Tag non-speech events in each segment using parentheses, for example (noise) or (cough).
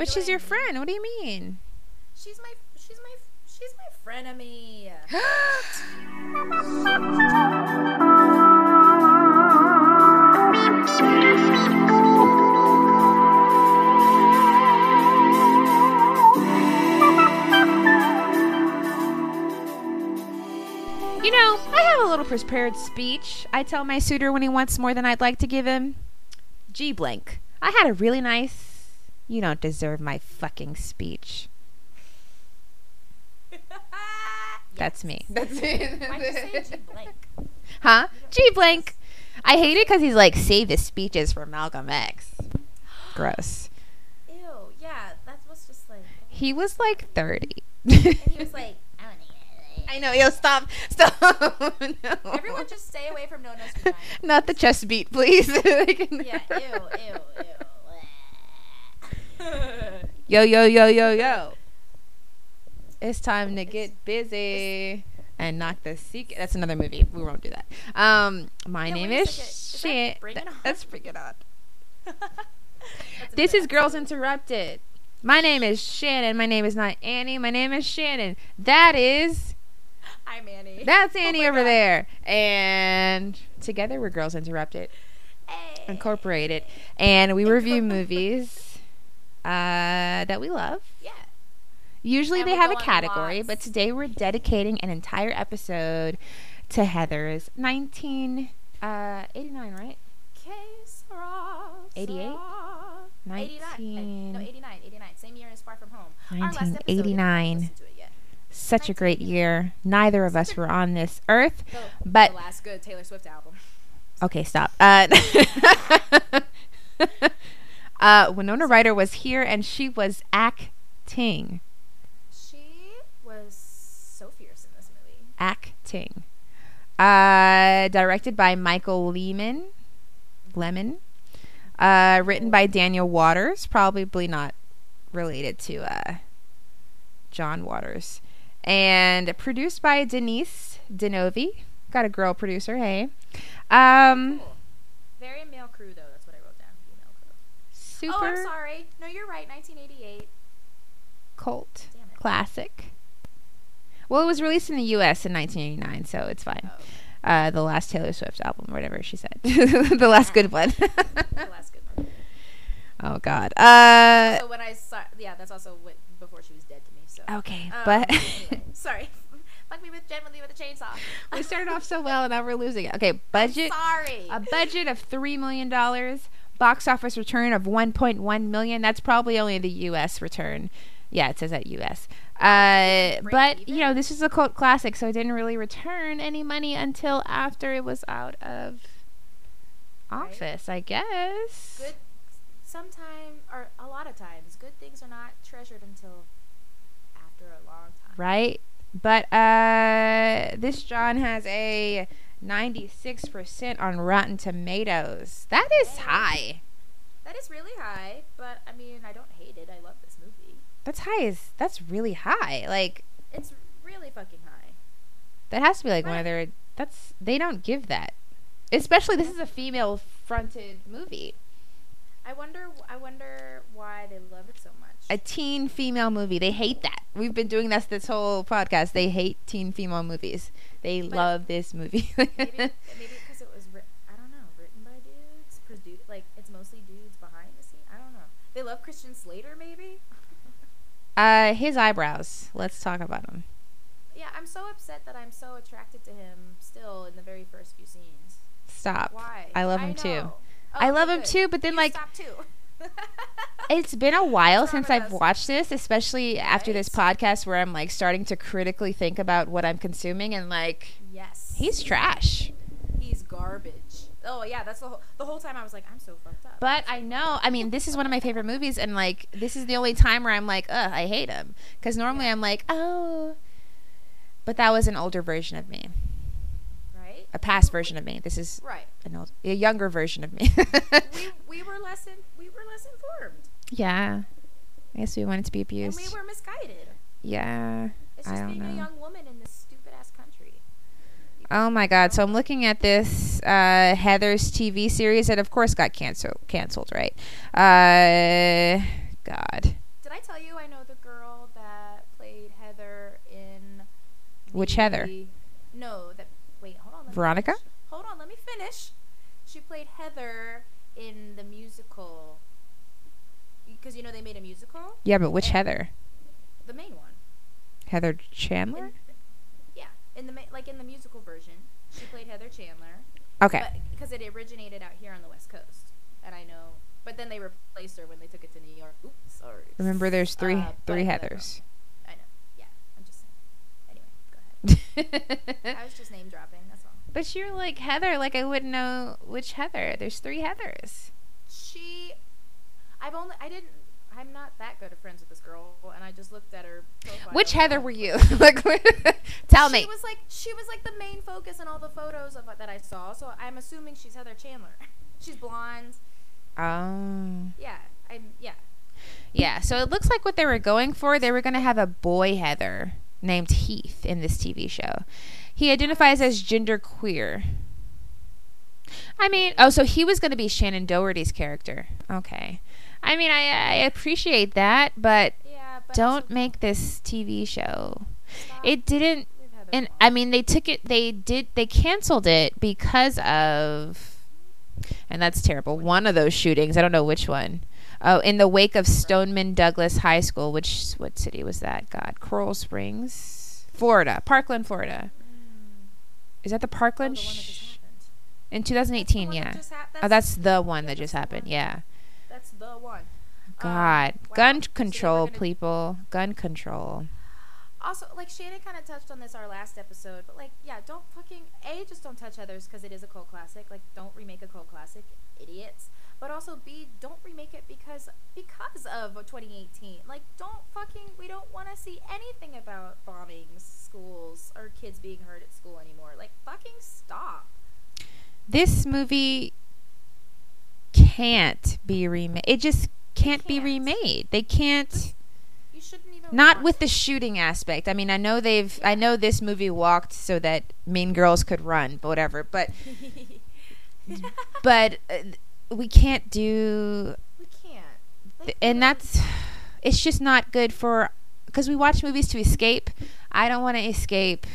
But she's your friend. What do you mean? She's my she's my she's my frenemy. (gasps) You know, I have a little prepared speech. I tell my suitor when he wants more than I'd like to give him. G blank. I had a really nice. You don't deserve my fucking speech. (laughs) That's me. That's it. Why'd you say G blank? Huh? G blank. I hate it because he's like, save his speeches for Malcolm X. (gasps) Gross. Ew, yeah, that was just like. He was like 30. And he was like, (laughs) I don't need I know. Yo, stop. Stop. (laughs) no. Everyone just stay away from No No's vagina. Not the chest beat, please. Yeah, ew, ew, ew. Yo, yo, yo, yo, yo. It's time to get busy and knock the secret. That's another movie. We won't do that. Um, my name is. Is that Bring It On? Let's bring it on. This is Girls. Interrupted. My name is Shannon. My name is not Annie. My name is Shannon. That is Hi, Manny. that's Oh Annie my over God. there. And together we're Girls Interrupted. Hey. Incorporated. And we review (laughs) movies uh, that we love. Yeah. Usually And they have a category, lots. but today we're dedicating an entire episode to Heathers 1989, right? Que sera, 88? sera. 89. 19 No, 89. 89. Same year as Far From Home. Our last episode, if you haven't 1989. listened to it yet. Such a great year. Neither of us were on this (laughs) earth, The, but the last good Taylor Swift album. okay, stop. Uh, (laughs) (laughs) uh, Winona Ryder was here, and she was acting, She was so fierce in this movie. acting. Uh, directed by Michael Lehmann, Lemon. Uh, written by Daniel Waters, probably not related to uh, John Waters, and produced by Denise Di Novi. Got a girl producer, hey. Um, Cool. Very male crew, though. That's what I wrote down. Female crew. Super Oh, I'm sorry. No, you're right. 1988. cult Damn it. classic. Well, it was released in the U.S. in 1989, so it's fine. Oh, Uh, the last Taylor Swift album, whatever she said, (laughs) the last good one. the (laughs) last good one. oh God. Uh, so when I saw, yeah, that's also what before she was dead to me. So. okay, Um, but anyway, (laughs) sorry. Fuck me with gently with a chainsaw. we started off so well, and now we're losing it. Okay, budget. Sorry. A budget of three million dollars. Box office return of 1.1 million. That's probably only the U.S. return. Yeah, it says that U.S. Uh, but you know, this is a cult classic, so it didn't really return any money until after it was out of Right. office, I guess. good. Sometime or a lot of times, good things are not treasured until after a long time. Right? But uh, this John has a 96% on Rotten Tomatoes. That is high. That is really high, but I mean, I don't hate it. I love this movie. That's high. Is that's really high. Like It's really fucking high. that has to be like one of their. That's they don't give that. Especially this is a female fronted movie. I wonder. I wonder why they love it so much. A teen female movie. They hate that. We've been doing this this whole podcast. They hate teen female movies. They But- love this movie. maybe maybe (laughs) because it was writ- I don't know written by dudes, produ- like it's mostly dudes behind the scene. I don't know. They love Christian Slater, maybe. uh, his eyebrows. Let's talk about them. yeah, I'm so upset that I'm so attracted to him still in the very first few scenes. Stop. Why? I love him too. know. I love him too, but then You like stop too. It's been a while since I've watched this, especially after this podcast where I'm like starting to critically think about what I'm consuming and like yes. he's trash. he's garbage. Oh yeah, that's the whole the whole time I was like, I'm so fucked up. But I know, I mean, this is one of my favorite movies, and like, this is the only time where I'm like, ugh, I hate him. Because normally Yeah. I'm like, oh. But that was an older version of me, right? a past version of me. This is Right. An old, a younger version of me. we we were less in, we were less informed, yeah. I guess we wanted to be and abused. we were misguided. yeah. It's I don't being know. a young woman in this stupid ass country. Oh my god! So I'm looking at this uh, Heathers TV series that, of course, got canceled. Canceled, right? Uh, God, Did I tell you I know the girl that played Heather in Which Heather? No, that wait, hold on. Veronica? finish. Hold on, let me finish. She played Heather in the musical. Because you know they made a musical, Yeah, but which Heather? the main one. Heather Chandler? In, yeah, in the like in the musical version, she played Heather Chandler. Okay. because it originated out here on the West Coast, and I know. But then they replaced her when they took it to New York. Oops, sorry. Remember, there's three Uh, three. Heathers. I know. Yeah, I'm just saying. Anyway, go ahead. (laughs) I was just name dropping. But you're like Heather, like I wouldn't know which Heather. There's three Heathers. She, I've only, I didn't. I'm not that good of friends with this girl, and I just looked at her. Profile Which Heather were you? (laughs) like, (laughs) tell she me. was like she was like the main focus in all the photos of that I saw. So I'm assuming she's Heather Chandler. (laughs) she's blonde. Oh. Yeah, I'm. Yeah. Yeah, so it looks like what they were going for, they were going to have a boy Heather named Heath in this TV show. He identifies as genderqueer. I mean, oh, so he was going to be Shannen Doherty's character. Okay. I mean, I, I appreciate that, but Yeah, but don't make this TV show. stop. It didn't and. I mean they took it they did they canceled it because of and that's terrible. One of those shootings, I don't know which one. Oh, in the wake of Stoneman Douglas High School, which what city was that? God, Coral Springs, Florida, Parkland, Florida. Is that the Oh, the Parkland? that in That's the 2018, one that yeah. just hap- Oh, that's the one that just happened. Yeah. That's the one. God, Um, wow. gun So control, gonna- people. Gun control. Also, like Shannon kind of touched on this our last episode, but like, yeah, don't fucking a just don't touch others because it is a cult classic. Like, don't remake a cult classic, idiots. But also b don't remake it because because of 2018. Like, don't fucking we don't want to see anything about bombings, kids being hurt at school anymore. Like, fucking stop. This movie can't be remade. It just can't, be can't. remade. They can't. You shouldn't even. Not with the shooting aspect. I mean, I know they've. I know this movie walked so that Mean Girls could run, but whatever. But (laughs) but uh, we can't do. we can't. Like, and that's. It's just not good for. Because we watch movies to escape. I don't want to escape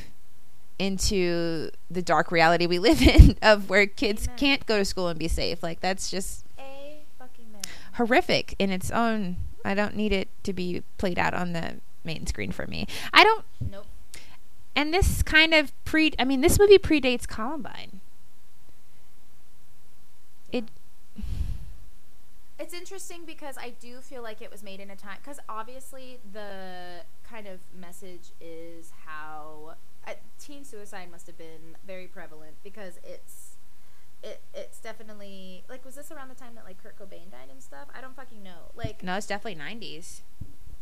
into the dark reality we live (laughs) in of where kids Amen. can't go to school and be safe. Like that's just a fucking horrific in its own. I don't need it to be played out on the main screen for me. I don't Nope. and this kind of pre I mean this movie predates Columbine. It It's interesting because I do feel like it was made in a time because obviously the kind of message is how uh, teen suicide must have been very prevalent because it's it it's definitely like was this around the time that like Kurt Cobain died and stuff? I don't fucking know. Like no, it's definitely 90s.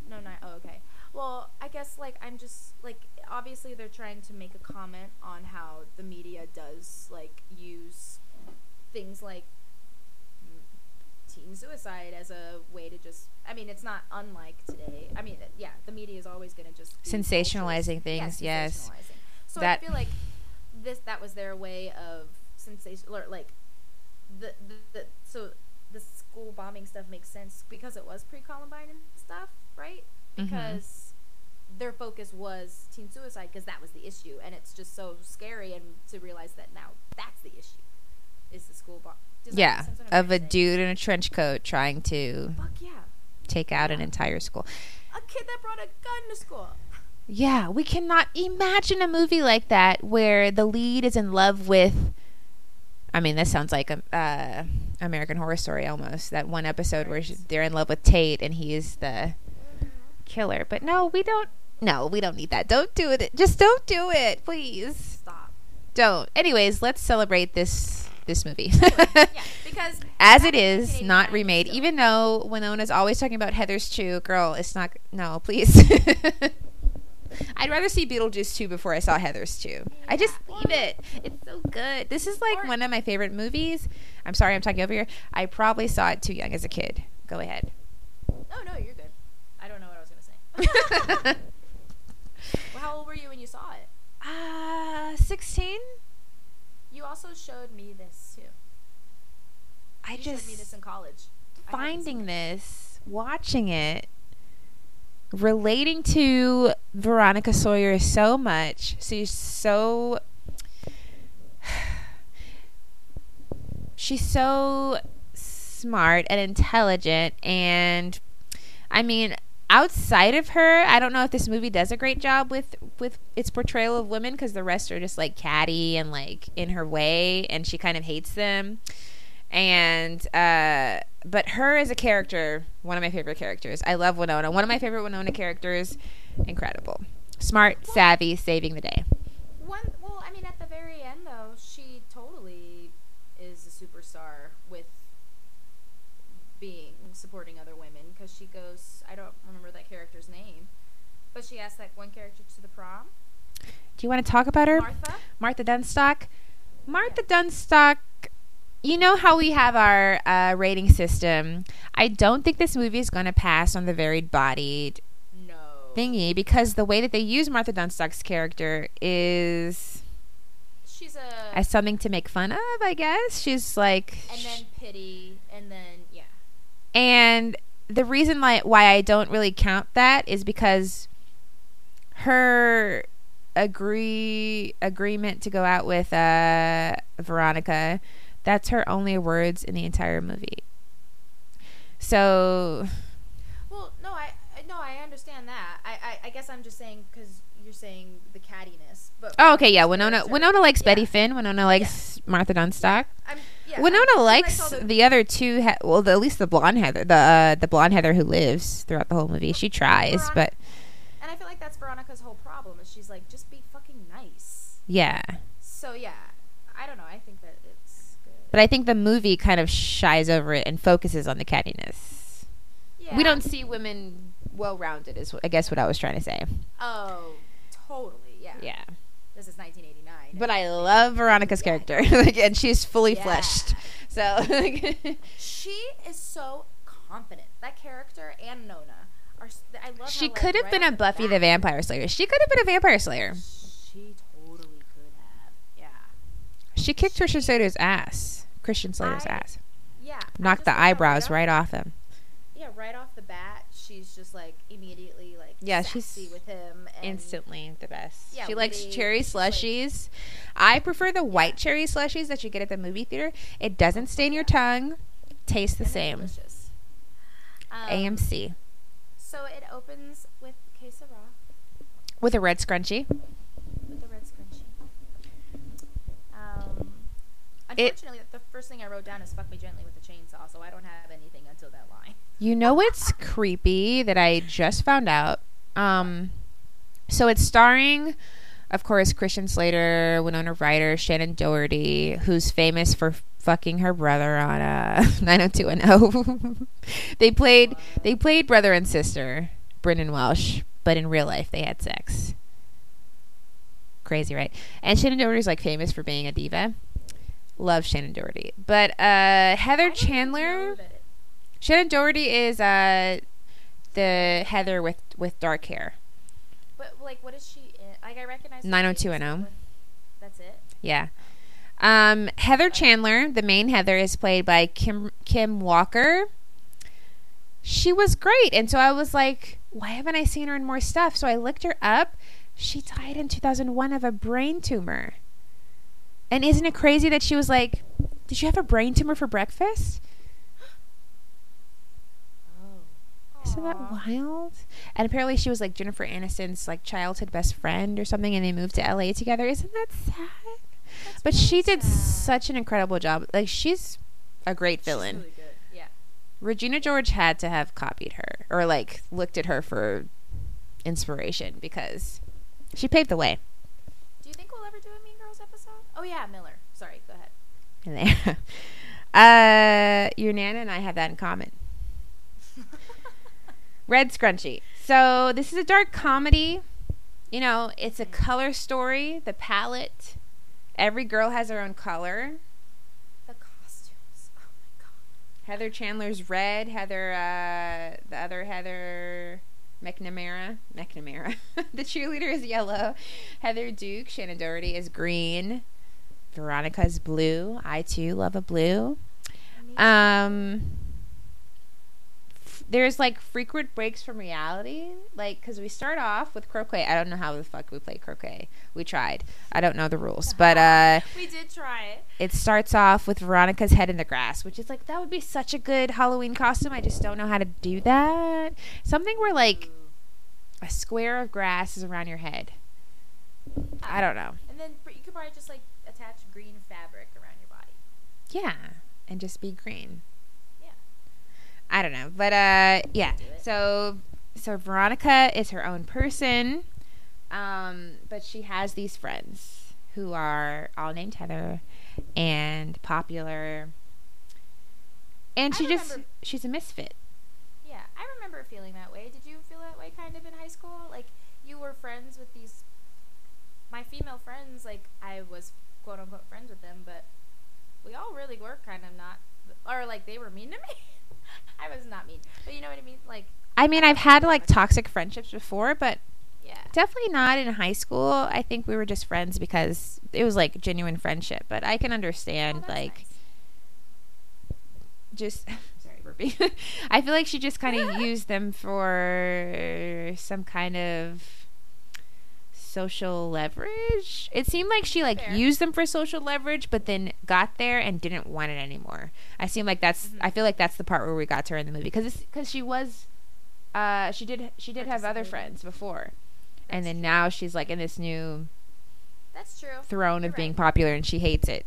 no, not oh okay. Well, I guess like I'm just like obviously they're trying to make a comment on how the media does like use things like teen suicide as a way to just I mean it's not unlike today. I mean yeah, the media is always going to just Sensationalizing vultures. things, yes. sensationalizing. So That- I feel like this that was their way of sensation or like the, the, the so the school bombing stuff makes sense because it was pre-Columbine and stuff, right? Mhm. Because their focus was teen suicide because that was the issue, and it's just so scary and to realize that now that's the issue is the school bomb. Does Yeah, sense what I'm of a trying to say? dude in a trench coat trying to Fuck yeah, take out an entire school. a kid that brought a gun to school. Yeah, we cannot imagine a movie like that where the lead is in love with. I mean, this sounds like a uh, American Horror Story almost. That one episode where she, they're in love with Tate and he is the killer. But no, we don't. No, we don't need that. Don't do it. Just don't do it, please. Stop. Don't. Anyways, let's celebrate this this movie. yeah, because (laughs) As it is, it in is, 1989, not remade. still- Even though Winona's always talking about Heathers 2, girl, it's not. No, please. (laughs) I'd rather see Beetlejuice 2 before I saw Heathers 2. I just Yeah. leave it. It's so good. This is like one of my favorite movies. I'm sorry, I'm talking over here. I probably saw it too young as a kid. Go ahead. Oh no, you're good. I don't know what I was gonna say. (laughs) well, how old were you when you saw it? uh, 16? You also showed me this too. I You just showed me this in college. I hadn't seen finding this, watching it. Relating to Veronica Sawyer so much. She's so (sighs) she's so smart and intelligent and I mean outside of her, I don't know if this movie does a great job with with its portrayal of women because the rest are just like catty and like in her way and she kind of hates them. And uh but her as a character, one of my favorite characters. I love Winona. One of my favorite Winona characters. Incredible. Smart, savvy, saving the day. One, well, I mean, at the very end, though, she totally is a superstar with being supporting other women because she goes. I don't remember that character's name, but she asked that one character to the prom. Do you want to talk about her? Martha. Martha Dunnstock. Martha Dunnstock. You know how we have our uh, rating system. I don't think this movie is going to pass on the varied bodied No. thingy because the way that they use Martha Dunnstock's character is She's a. as something to make fun of, I guess. She's like and then pity, and then yeah. And the reason why why I don't really count that is because her agree agreement to go out with uh, Veronica, that's her only words in the entire movie. So Well, no, I no, I understand that. I I, I guess I'm just saying because you're saying the cattiness, but Oh, okay, yeah. Winona Winona likes yeah. Betty Finn. Winona likes Martha Dunnstock. I'm, yeah, Winona likes the, the, other two. He- well, the, at least the blonde Heather, the uh, the blonde Heather who lives throughout the whole movie. She tries, Veronica- but and I feel like that's Veronica's whole problem is she's like just be fucking nice. yeah. So yeah, I don't know. I think that it's. But I think the movie kind of shies over it and focuses on the cattiness. yeah. We don't see women well rounded. Is I guess what I was trying to say. Oh, totally. Yeah. Yeah. This is 1989. But I love Veronica's Yeah. character, (laughs) like, and she's fully Yeah. fleshed. So (laughs) She is so confident. That character and Nona are. I love. she how, like, could have right been a Buffy the bat- Vampire Slayer. She could have been a vampire slayer. She totally could have. Yeah. She kicked Christian Slater's ass. Christian Slater's I- ass. Yeah. Knocked the eyebrows off- right off him. Yeah, right off the bat, she's just like immediately like Yeah, she's with him. And Instantly the best. Yeah, she likes witty, cherry she's like- slushies. I prefer the white cherry slushies that you get at the movie theater. It doesn't stain your tongue. Tastes the and same. delicious. Um, AMC So it opens with queso with a red scrunchie. with the red scrunchie. Um, It- the first thing I wrote down is "fuck me gently with a chainsaw," so I don't have anything until that line. You know what's creepy that I just found out? Um, so it's starring, of course, Christian Slater, Winona Ryder, Shannen Doherty, who's famous for fucking her brother on uh, (laughs) 90210. (laughs) they played they played brother and sister, Brendan Welsh, but in real life they had sex. Crazy, right? And Shannen Doherty's like famous for being a diva. Love Shannen Doherty, but uh, Heather Chandler. know that it- Shannen Doherty is uh the Heather with with dark hair. But like, what is she? In? Like, I recognize. her 90210. face, but That's it. Yeah. Um, Heather Chandler, the main Heather, is played by Kim Kim Walker. She was great, and so I was like, why haven't I seen her in more stuff? So I looked her up. She died in 2001 of a brain tumor. And isn't it crazy that she was like, "Did you have a brain tumor for breakfast?" Oh. Isn't that wild? And apparently she was like Jennifer Aniston's like childhood best friend or something, and they moved to LA together. Isn't that sad? But she did such an incredible job. Like she's a great villain. Really good. Yeah. Regina George had to have copied her or like looked at her for inspiration because she paved the way. Do you think we'll ever do a Mean Girls episode? Oh yeah, Miller. Sorry, go ahead. And (laughs) there. uh, your Nana and I have that in common. (laughs) Red Scrunchy. So this is a dark comedy. You know, it's a color story. The palette. Every girl has her own color. The costumes. Oh my god. Heather Chandler's red. Heather, uh, the other Heather McNamara. McNamara. (laughs) the cheerleader is yellow. Heather Duke. Shannen Doherty is green. Veronica's blue. I too love a blue. Um, f- there's like frequent breaks from reality, like because we start off with croquet. I don't know how the fuck we play croquet. We tried. I don't know the rules, (laughs) but uh, We did try it. it starts off with Veronica's head in the grass, which is like that would be such a good Halloween costume. I just don't know how to do that. Something where like a square of grass is around your head. I don't know. And then you could probably just like attach green fabric around your body. Yeah, and just be green. Yeah. I don't know, but uh, yeah. So so Veronica is her own person, um, but she has these friends who are all named Heather and popular, and she just remember- she's a misfit. Yeah, I remember feeling that way. Did you feel that way kind of in high school? Like you were friends with these my female friends, like I was quote unquote friends with them, but we all really were kind of not or like they were mean to me. (laughs) I was not mean. But you know what I mean? Like I mean, I've had like toxic friendships before, but yeah. definitely not in high school. I think we were just friends because it was like genuine friendship. But I can Oh, understand that's like nice. just (laughs) (laughs) i feel like she just kind of used them for some kind of social leverage it seemed like she like Fair. used them for social leverage but then got there and didn't want it anymore i seem like that's Mhm. i feel like that's the part where we got to her in the movie because because she was uh she did she did have other friends before and then true. now she's like in this new That's true. throne You're of being popular and she hates it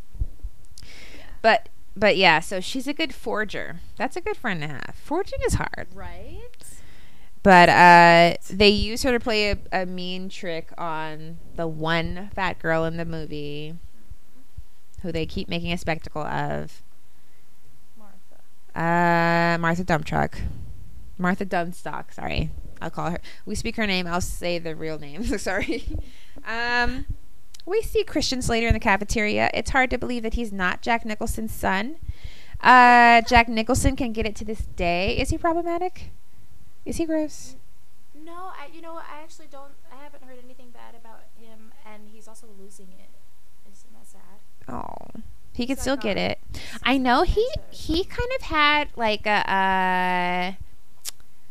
Yeah. but but yeah, so she's a good forger. That's a good friend to have. Forging is hard. Right? But uh they use her to play a, a mean trick on the one fat girl in the movie who they keep making a spectacle of. Martha. Uh Martha Dumptruck. Martha Dunnstock, sorry. I'll call her. We speak her name, I'll say the real name. (laughs) sorry. Um we see Christian Slater in the cafeteria. It's hard to believe that he's not Jack Nicholson's son. Uh, Jack Nicholson can get it to this day. Is he problematic? Is he gross? No, I you know what, I actually don't I haven't heard anything bad about him and he's also losing it. Isn't that sad? Oh, he could still get it. I know he he kind of had like a uh,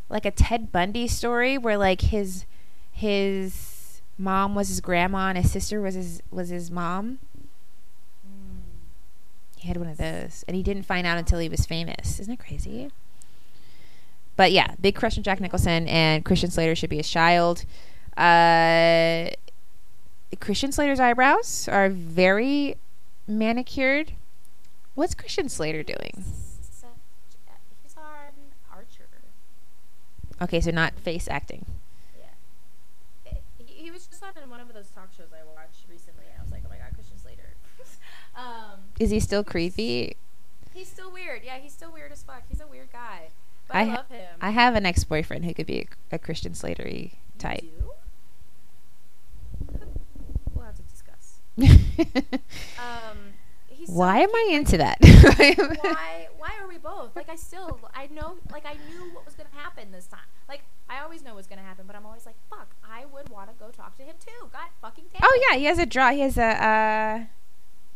like a Ted Bundy story where like his his mom was his grandma and his sister was his was his mom. Mm. He had one of those, and he didn't find out until he was famous. Isn't that crazy? But yeah, big crush on Jack Nicholson, and Christian Slater should be his child. Uh, Christian Slater's eyebrows are very manicured. What's Christian Slater doing? He's on Archer. Okay, so not face acting. Yeah. He, he was just on one of those talk shows I watched recently, and I was like, oh my god, Christian Slater. (laughs) um, Is he still creepy? he's still weird. Yeah, he's still weird as fuck. He's a weird guy. But I, I love him. I have an ex-boyfriend who could be a, a Christian Slatery type. We'll have to discuss. (laughs) Um, so Why am I into that? why why are we both like i still i know like i knew what was gonna happen this time like i always know what's gonna happen but i'm always like fuck i would want to go talk to him too god fucking damn oh yeah, he has a draw. He has a uh,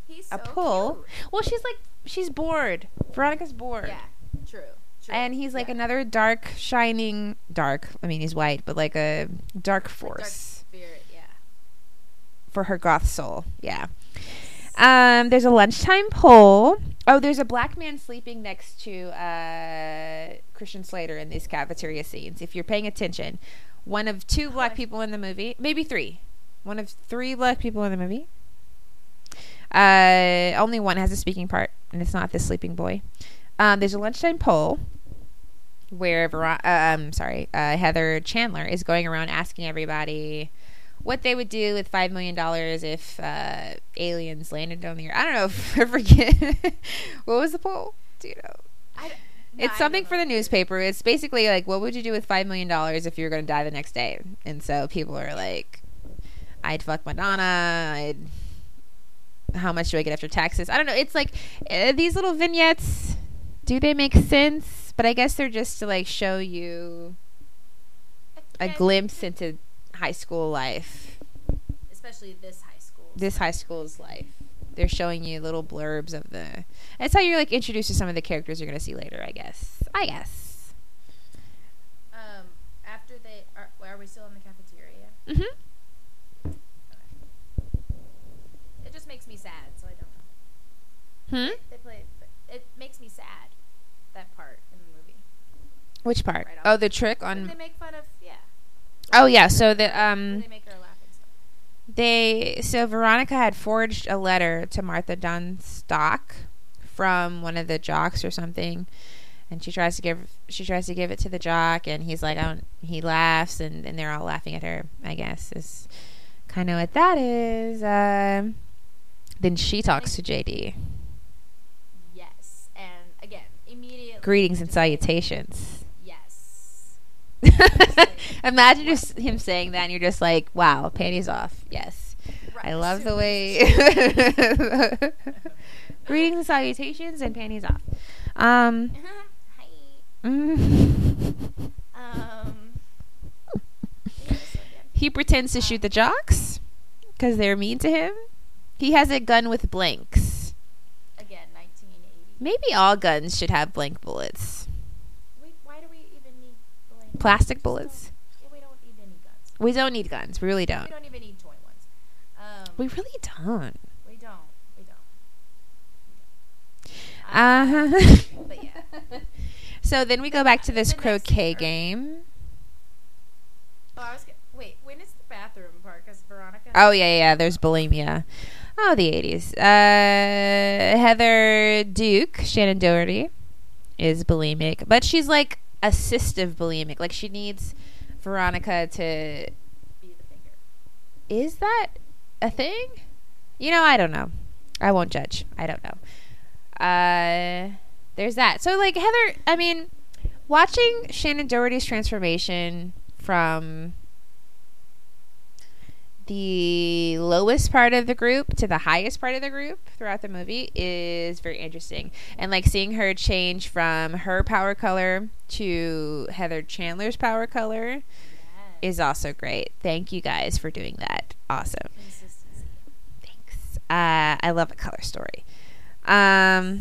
he's a so pull. cute. Well, she's like she's bored. Veronica's bored. yeah And he's like yeah. another dark, shining, dark. I mean, he's white, but like a dark Like dark force spirit yeah for her goth soul. Yeah. Um, there's a lunchtime poll. Oh, there's a black man sleeping next to uh, Christian Slater in these cafeteria scenes. If you're paying attention, one of two black people in the movie, maybe three. One of three black people in the movie. Uh, only one has a speaking part, and it's not the sleeping boy. Um, there's a lunchtime poll where Veron- uh, um, sorry, uh, Heather Chandler is going around asking everybody what they would do with five million dollars if uh, aliens landed on the earth. I don't know. If, (laughs) I forget. what was the poll? Do you know? I no, It's something for the newspaper. It's basically like, what would you do with five million dollars if you were going to die the next day? And so people are like, I'd fuck Madonna. I'd. How much do I get after taxes? I don't know. It's like uh, these little vignettes. Do they make sense? But I guess they're just to like show you a glimpse into high school life. especially this high school This high school's life. They're showing you little blurbs of the. It's how you're like introduced to some of the characters you're gonna see later. I guess. I guess. Um. After they are, are we still in the cafeteria? Mm-hmm. It just makes me sad, so I don't know. Hmm. They play. It makes me sad. That part in the movie. Which part? Right oh, the trick When on. they make fun of yeah. Oh yeah. So the um they make her laugh and stuff. they so Veronica had forged a letter to Martha Dunnstock from one of the jocks or something. And she tries to give she tries to give it to the jock, and he's like, I don't, he laughs, and, and they're all laughing at her. I guess is kind of what that is. Um, then she talks to JD. Yes, and again, immediately. Greetings and salutations. (laughs) Imagine just him saying that, and you're just like, "Wow, panties off." Yes, Right. I love the way. (laughs) Greetings and salutations, and panties off. Um. (laughs) Hi. mm. Um. yeah, so, yeah. he pretends to shoot the jocks because they're mean to him. He has a gun with blanks. Again, 1980. Maybe all guns should have blank bullets. Wait, why do we even need blank? Plastic bullets. don't- we don't need any guns. We don't need guns. We really don't. don't even need toy ones. Um, We really don't. we don't. We don't. We don't. Uh Um, huh. But yeah. (laughs) So then we go back to this croquet game. Oh, I was. Gonna, wait, when is the bathroom part? Because Veronica. Oh yeah, yeah. There's bulimia. Oh, the '80s. Uh, Heather Duke, Shannen Doherty, is bulimic, but she's like assistive bulimic. Like she needs Veronica to. Be the finger. Is that a thing? You know, I don't know. I won't judge. I don't know. Uh, there's that. So like Heather, I mean, watching Shannen Doherty's transformation from the lowest part of the group to the highest part of the group throughout the movie is very interesting. And like seeing her change from her power color to Heather Chandler's power color Yes. is also great. Thank you guys for doing that. Awesome. Thanks. Uh, I love a color story. Um,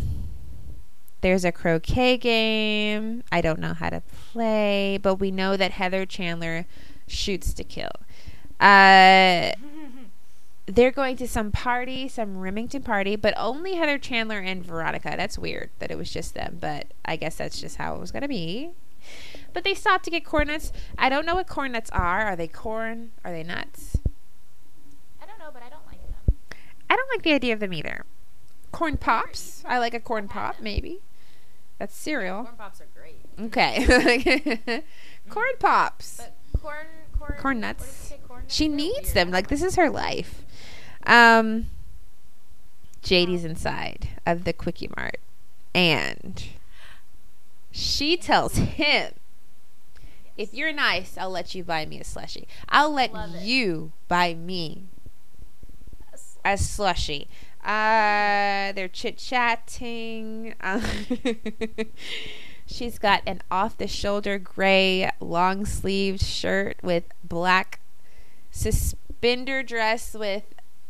there's a croquet game. I don't know how to play, but we know that Heather Chandler shoots to kill. Uh, they're going to some party, some Remington party, but only Heather Chandler and Veronica. That's weird that it was just them, but I guess that's just how it was going to be. But they stopped to get corn nuts. I don't know what corn nuts are. Are they corn? Are they nuts? I don't know, but I don't like them. I don't like the idea of them either. Corn pops. I like a corn pop, maybe. That's cereal. Corn pops are great. Okay. (laughs) corn pops. But corn, corn, Corn what did nuts. You say, corn nuts? She needs them. Like this is her life. Um JD's inside of the quickie mart and she tells him if you're nice, I'll let you buy me a slushie. I'll let you buy me a slushy. Uh, they're chit chatting. Um, (laughs) she's got an off the shoulder gray long sleeved shirt with black suspender dress with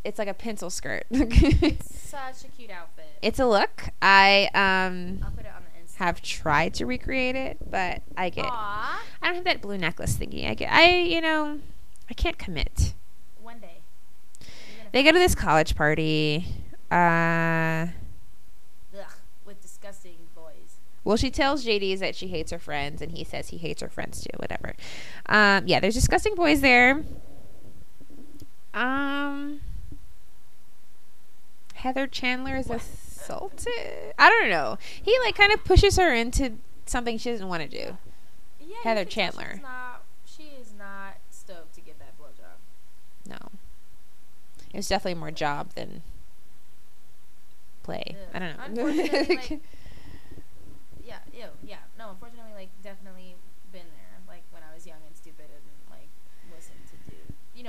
it's like a pencil skirt. It's (laughs) such a cute outfit. it's a look. I um I'll put it on the have tried to recreate it, but I get Aw. I don't have that blue necklace thingy. I get I you know I can't commit. One day. They go to this college party. Uh, Ugh, with disgusting boys. well, she tells JD's that she hates her friends, and he says he hates her friends too. Whatever. Um, yeah, there's disgusting boys there. Um, Heather Chandler is assaulted. I don't know. He like kind of pushes her into something she doesn't want to do. Yeah, Heather you can tell Chandler. She's not, she is not stoked to get that blowjob. No, it was definitely more job than play. Ugh. I don't know. Like, (laughs) yeah, ew, yeah. No, unfortunately, like, definitely been there. Like, when I was young and stupid and, like, listened to do, you know, just, like,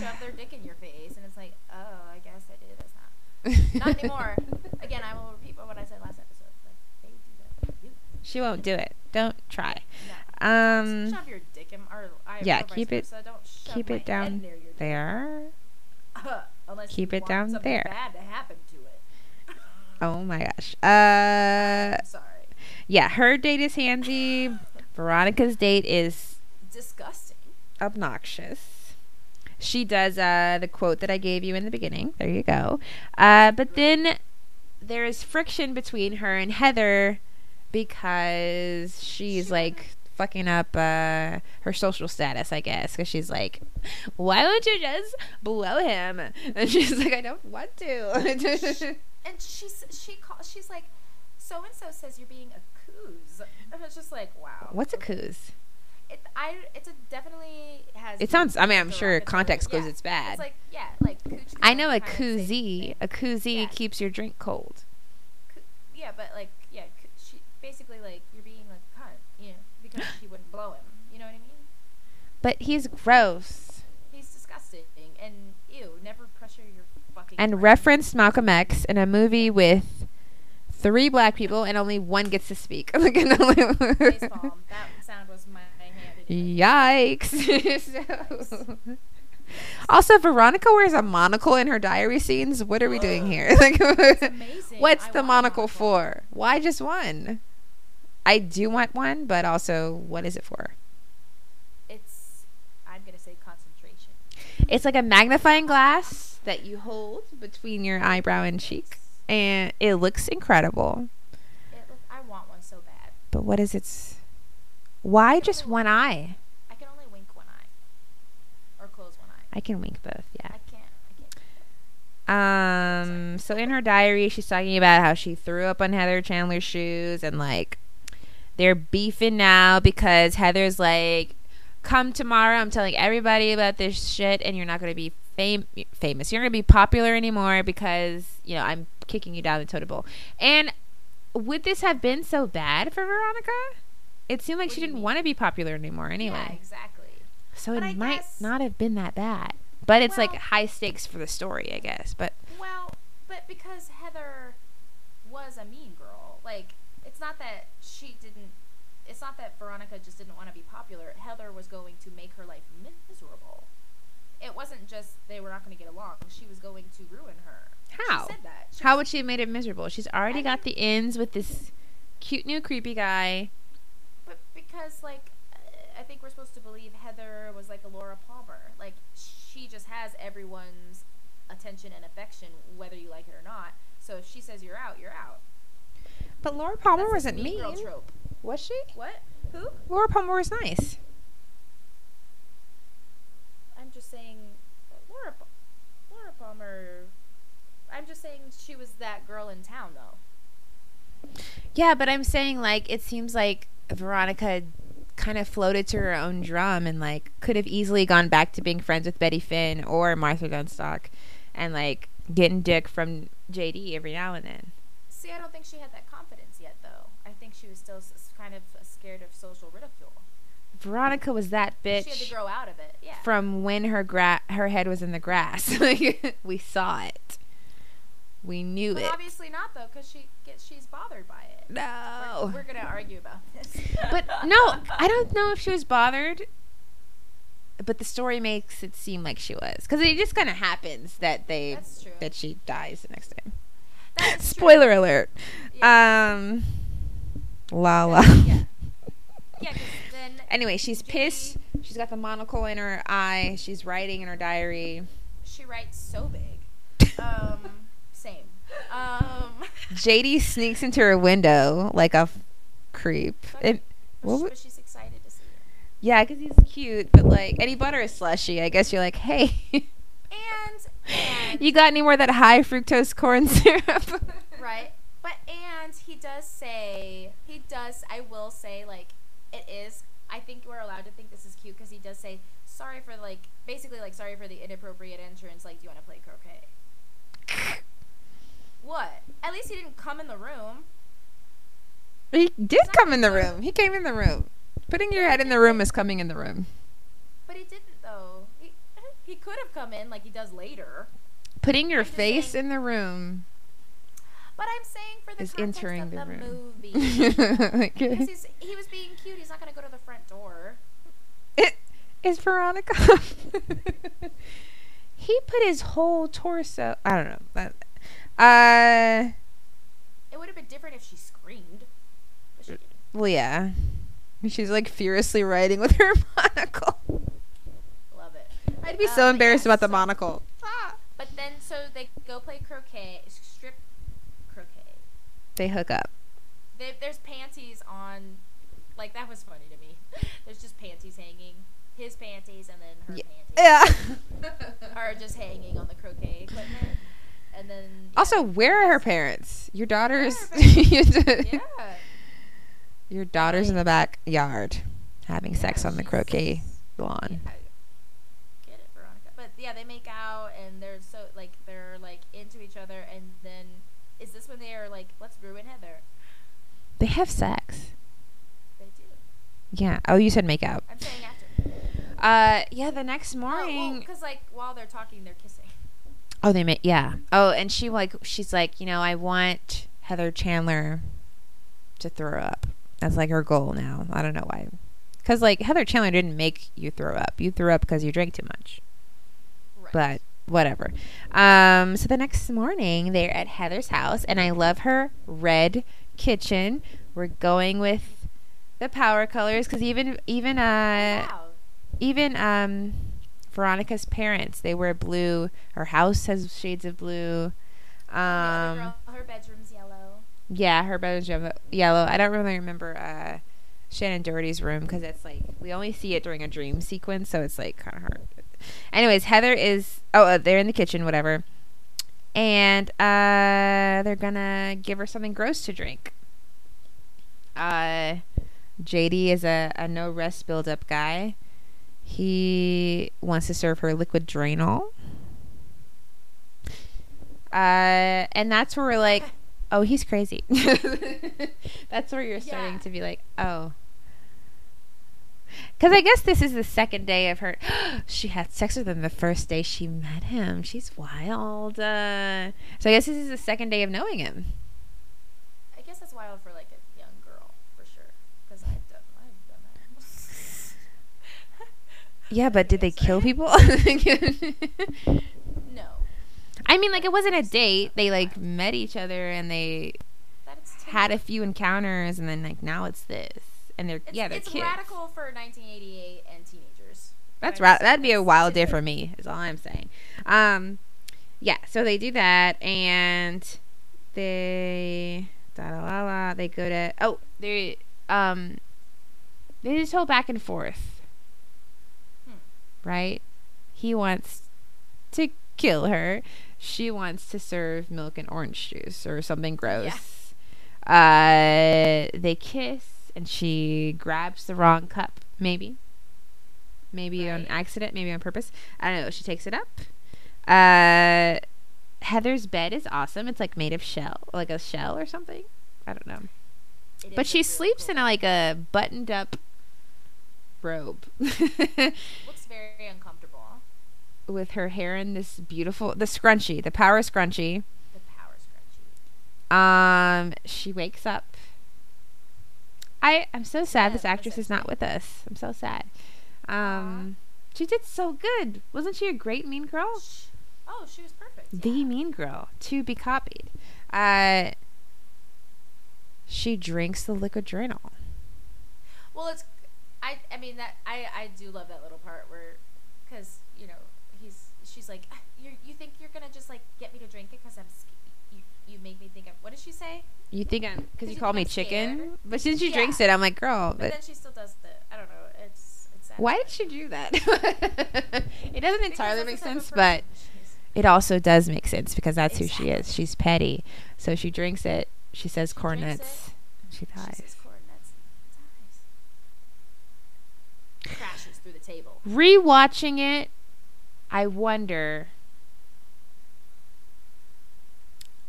shove their dick in your face, and it's like, oh, I guess I did. That's not. Not (laughs) anymore. Again, I will repeat what I said last episode. Like, they do that. They do. She won't do it. Don't try. No. Um, shove your dick in, or I, yeah, keep it-. Don't shove keep it down there. (laughs) Unless Keep it down something there. Bad to happen to it. Oh my gosh. Uh, I'm (laughs) sorry. yeah, her date is handsy. Veronica's date is disgusting. obnoxious. She does uh, the quote that I gave you in the beginning. There you go. Uh, but then there is friction between her and Heather because she's like fucking up uh, her social status, I guess. Because she's like, why don't you just blow him? (laughs) And she's like, I don't want to. (laughs) And she's she call, she's like, so and so says you're being a coos. And it's just like, wow. What's a coos? It I it's a definitely has. It sounds- I mean, I'm sure context clues yeah. it's bad. It's like yeah, like cooch. I know a koozie. A koozie Yeah. keeps your drink cold. Yeah, but like yeah, she basically like you're being like cunt, you know, because she wouldn't blow him. You know what I mean? But he's gross. He's disgusting and ew. Never pressure your fucking. and friend. referenced Malcolm X in a movie with three black people and only one gets to speak. (laughs) Facepalm. That sound was my hand. in it. Yikes. (laughs) So- (laughs) Also, Veronica wears a monocle in her diary scenes. What are we doing here? (gasps) Like, (laughs) what's I the monocle monocle. for? Why just one? I do want one, but also, what is it for? It's. I'm gonna say concentration. It's like a magnifying glass that you hold between your eyebrow and cheek, and it looks incredible. It look, I want one so bad. But what is its? Why just one eye? I can only wink one eye. Or close one eye. I can wink both. Yeah. I can't. I can't. Um. So in her diary, she's talking about how she threw up on Heather Chandler's shoes, and like they're beefing now because Heather's like, "Come tomorrow, I'm telling everybody about this shit, and you're not going to be fam- famous. You're going to be popular anymore because you know I'm kicking you down the totem pole." And would this have been so bad for Veronica? It seemed like What she didn't want to be popular anymore anyway. Yeah, exactly. So But it I might guess- not have been that bad. But it's like high stakes for the story, I guess. But Well, but because Heather was a mean girl, like it's not that she didn't. It's not that Veronica just didn't want to be popular. Heather was going to make her life miserable. It wasn't just they were not going to get along. She was going to ruin her. How? She said that. She how was- would she have made it miserable? She's already I got the ins with this cute new creepy guy. Because like I think we're supposed to believe Heather was like a Laura Palmer. Like she just has everyone's attention and affection whether you like it or not. So if she says you're out, you're out. But Laura Palmer That's wasn't mean girl trope. Was she? What? Who? Laura Palmer was nice. I'm just saying Laura Laura Palmer I'm just saying she was that girl in town though. Yeah, but I'm saying like it seems like Veronica kind of floated to her own drum and like could have easily gone back to being friends with Betty Finn or Martha Dunnstock and like getting dick from JD every now and then. See, I don't think she had that confidence yet though. I think she was still kind of scared of social ridicule. Veronica was that bitch. She had to grow out of it. Yeah. from when her gra- her head was in the grass. (laughs) We saw it. We knew But it. obviously not though, because she gets she's bothered by it. No. We're, we're gonna argue about this. But (laughs) no, I don't know if she was bothered. But the story makes it seem like she was, because it just kind of happens that they that she dies the next day. That is (laughs) true. Spoiler alert. Yeah. Um, la la. Yeah. Yeah, (laughs) Anyway, she's pissed. She's got the monocle in her eye. She's writing in her diary. she writes so big. Um. Um, (laughs) JD sneaks into her window like a f- creep. but, It, but, what she- but she's excited to see her. yeah, because he's cute, but like, and he butter is slushy. I guess you're like, hey, And (laughs) and you got any more of that high fructose corn (laughs) syrup? right, but and he does say he does. I will say like it is. I think we're allowed to think this is cute because he does say sorry for like basically like sorry for the inappropriate entrance. Like, do you want to play croquet? What? At least he didn't come in the room. he did not come in the room. He came in the room. Putting your head in the room is coming in the room. But he didn't though. He (laughs) he could have come in like he does later. Putting your face saying- in the room But I'm saying for the is entering of the the, room. movie. (laughs) He's he was being cute. He's not gonna go to the front door. it is Veronica. (laughs) he put his whole torso. I don't know. But, uh, It would have been different if she screamed. But she didn't. well, yeah. She's like furiously writing with her (laughs) monocle. Love it. I'd be Um, so embarrassed yeah, about the so- monocle. But then, so they go play croquet, strip croquet. They hook up. They, there's panties on, like that was funny to me. (laughs) There's just panties hanging, his panties and then her Yeah. panties Yeah. (laughs) are just hanging on the croquet equipment. And then yeah, also, where are her parents? Your daughters. (laughs) Yeah. Your daughters in the backyard having sex on the croquet lawn. I get it, Veronica. But yeah, they make out and they're so like they're like into each other. And then is this when they are like, let's ruin Heather? They have sex. They do. Yeah. Oh, you said make out. I'm saying after. Uh, yeah. The next Oh, morning. because like while they're talking, they're kissing. Oh, they make yeah. Oh, and she like she's like, you know, I want Heather Chandler to throw up. That's like her goal now. I don't know why. Cuz like Heather Chandler didn't make you throw up. You threw up because you drank too much. Right. But whatever. Um so the next morning they're at Heather's house and I love her red kitchen. We're going with the power colors cuz even even uh wow. even um Veronica's parents, they wear blue. Her house has shades of blue. Um, girl, her bedroom's yellow. yeah, her bedroom's yellow-. I don't really remember uh, Shannen Doherty's room because it's like we only see it during a dream sequence, so it's like kind of hard. Anyways, Heather is oh uh, they're in the kitchen, whatever, and uh, they're gonna give her something gross to drink. Uh, JD is a, a no rest build up guy. He wants to serve her liquid Drano. Uh, and that's where we're like, oh, he's crazy. (laughs) that's where you're starting Yeah. to be like, oh. Because I guess this is the second day of her. (gasps) she had sex with him the first day she met him. She's wild. Uh, so I guess this is the second day of knowing him. I guess that's wild for like a young girl for sure. Because I've done, I've done that. Yeah, but did they kill people? (laughs) no, I mean, like, it wasn't a date. They, like, met each other and they had a few encounters and then, like, now it's this. And they're, It's, yeah, they're it's kids. radical for 1988 and teenagers. That's Right? right. That'd be a wild day for me. Is all I'm saying. Um, yeah. So they do that, and they da la la la. They go to oh they um they just go back and forth. Right. He wants to kill her. She wants to serve milk and orange juice or something gross. Uh, they kiss, and she grabs the wrong cup. Maybe maybe on accident, maybe on purpose. I don't know. She takes it up. Uh, Heather's bed is awesome. It's like made of shell, like a shell or something. I don't know. It But she really sleeps cool. in a, like a buttoned up robe (laughs) Looks very uncomfortable. with her hair in this beautiful the scrunchie, the power scrunchie. The power scrunchie. Um, she wakes up. I I'm so sad this actress is not with us. I'm so sad. Um, she did so good. Wasn't she a great mean girl? Sh- Oh, she was perfect. the yeah. mean girl to be copied. Uh, she drinks the liquid Drano. Well, it's I I mean that I I do love that little part where because you know he's she's like "Ah, you you think you're gonna just like get me to drink it because I'm you you make me think of what does she say? You think I'm because you you call me I'm chicken, scared? but since she Yeah. drinks it, I'm like, girl. But, But then she still does the I don't know it's it's sad. why did she do that? (laughs) it doesn't entirely make the type of sense, but it also does make sense because that's who she is. She's petty, so she drinks it. She says corn nuts. She She dies. says coordinates dies crashes through the table. Rewatching it, I wonder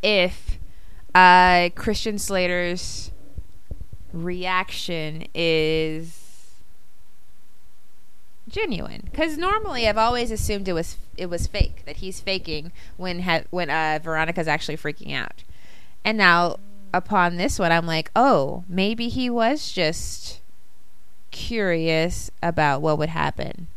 if uh, Christian Slater's reaction is genuine. Because normally, I've always assumed it was it was fake that he's faking when ha- when uh, Veronica's actually freaking out. And now, upon this one, I'm like, oh, maybe he was just curious about what would happen.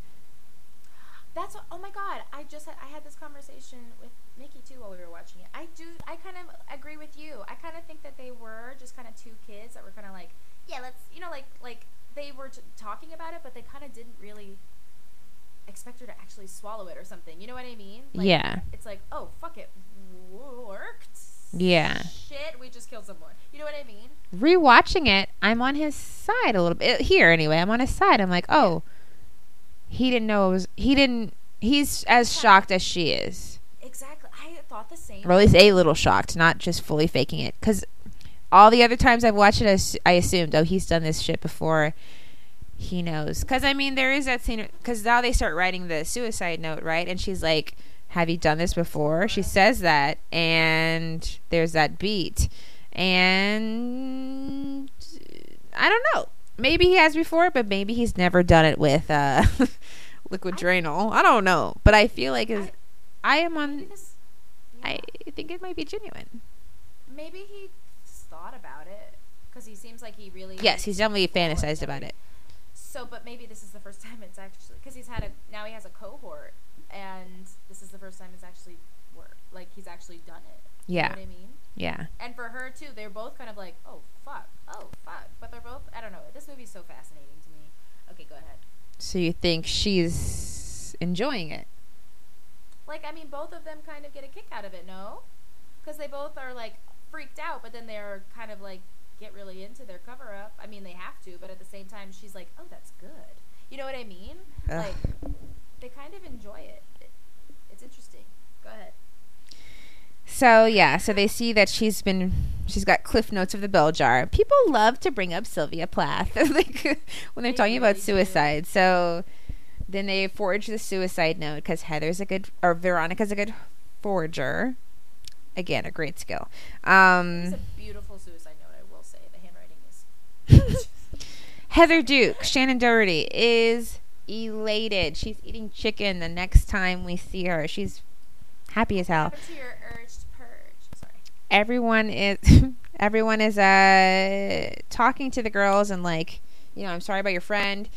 That's what, oh my god! I just had, I had this conversation with Nikki too while we were watching it. I do I kind of agree with you. I kind of think that they were just kind of two kids that were kind of like yeah let's you know like like they were t- talking about it, but they kind of didn't really expect her to actually swallow it or something. You know what I mean? Like, Yeah. It's like, oh fuck it, worked. Yeah. Shit, we just killed someone. You know what I mean? Rewatching it, I'm on his side a little bit. Uh, here, anyway, I'm on his side. I'm like, oh, he didn't know it was. He didn't. He's as Yeah. shocked as she is. Exactly. I thought the same. or at least a little shocked, not just fully faking it. Because all the other times I've watched it, I assumed, oh, he's done this shit before. He knows. Because I mean, there is that scene. Because now they start writing the suicide note, right? And she's like, "Have you done this before?" She says that, and there's that beat, and I don't know. Maybe he has before, but maybe he's never done it with uh, (laughs) liquid I-. I don't know, but I feel like is I am on this. I think it might be genuine. Maybe he thought about it because he seems like he really. Yes, he's definitely fantasized about it. So, but maybe this is the first (laughs) time it's actually because he's had a now he has a cohort, and is the first time it's actually worked. Like he's actually done it. You Yeah. know what I mean? Yeah. And for her too, they're both kind of like, oh fuck, oh fuck, but they're both. I don't know. This movie's so fascinating to me. Okay, go ahead. So you think she's enjoying it? Like, I mean, both of them kind of get a kick out of it, no? Because they both are like freaked out, but then they're kind of like get really into their cover up. I mean, they have to, but at the same time, she's like, oh, that's good. You know what I mean? Ugh. Like, they kind of enjoy it. It. It's interesting. Go ahead. So yeah, so they see that she's been she's got cliff notes of the bell jar. People love to bring up Sylvia Plath (laughs) like when they're They talking about really do. suicide. So then they forge the suicide note because Heather's a good or Veronica's a good forger. Again, a great skill. It's Um, a beautiful suicide note, I will say. The handwriting is. (laughs) (laughs) Heather Duke, Shannen Doherty is elated. She's eating chicken the next time we see her. She's happy as hell. To your urge purge. Sorry. everyone is (laughs) everyone is uh talking to the girls and like you know i'm sorry about your friend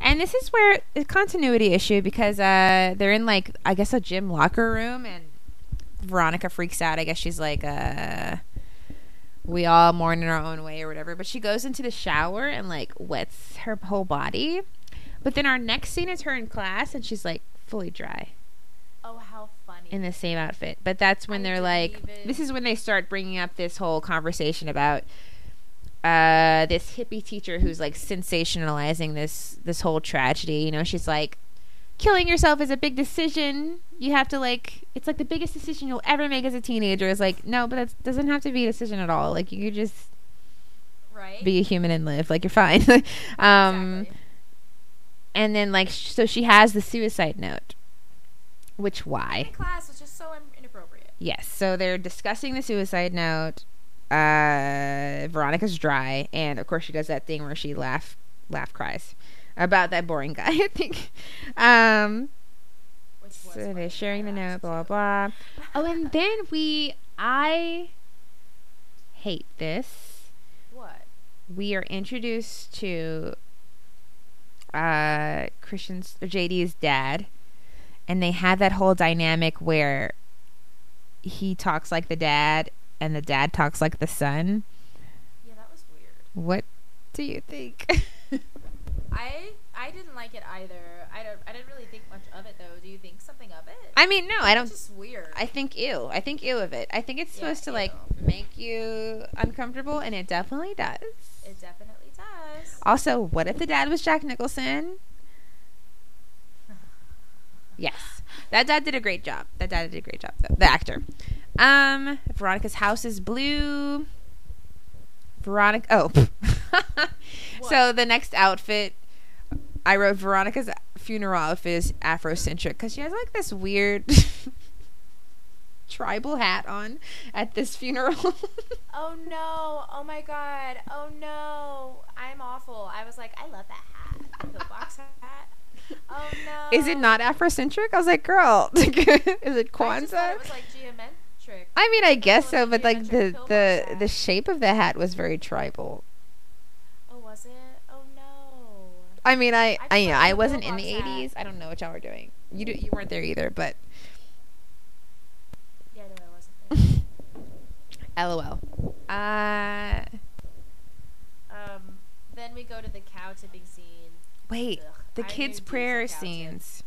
and this is where the continuity issue because uh they're in like i guess a gym locker room and veronica freaks out i guess she's like uh we all mourn in our own way or whatever but she goes into the shower and like wets her whole body but then our next scene is her in class and she's like fully dry Oh, how funny. in the same outfit. But that's when I they're like, even- this is when they start bringing up this whole conversation about uh, this hippie teacher who's like sensationalizing this this whole tragedy. You know, she's like, killing yourself is a big decision. You have to like, it's like the biggest decision you'll ever make as a teenager. Is like, no, but that doesn't have to be a decision at all. Like you could just right? be a human and live. Like you're fine. (laughs) um, exactly. And then like, sh- so she has the suicide note. Which why? In class was just so inappropriate. Yes. So they're discussing the suicide note. Uh, Veronica's dry, and of course she does that thing where she laugh, laugh cries about that boring guy. (laughs) I think. Um. So they're sharing the note. Blah blah blah. (laughs) Oh, and then we, I hate this. What? We are introduced to uh Christian's or JD's dad, and they have that whole dynamic where he talks like the dad and the dad talks like the son. Yeah, that was weird. What do you think? (laughs) I I didn't like it either. I don't. I didn't really think much of it though. Do you think something of it? I mean, no, I don't. It's just weird. I think ew. I think ew of it. I think it's Yeah, supposed to like make you uncomfortable, and it definitely does. it definitely. Also, what if the dad was Jack Nicholson? Yes, that dad did a great job. That dad did a great job. The, the actor. Um, Veronica's house is blue. Veronica. Oh, (laughs) so the next outfit, I wrote Veronica's funeral outfit is Afrocentric because she has like this weird (laughs) tribal hat on at this funeral. (laughs) Oh no! Oh my god! Oh no! I'm awful. I was like, I love that hat, the pillbox hat. Oh no! Is it not Afrocentric? I was like, girl, (laughs) is it I just thought it was like geometric. I mean, I guess so, but like the the hat. the shape of the hat was very tribal. Oh, was it? Oh no! I mean, I I I, you know, I wasn't in the pillbox hat. '80s. I don't know what y'all were doing. You do, you weren't there either, but Yeah, no, I wasn't. There. (laughs) LOL. Uh, Um, Then we go to the cow tipping scene. Wait, Ugh, the I kids' prayer tip. scenes.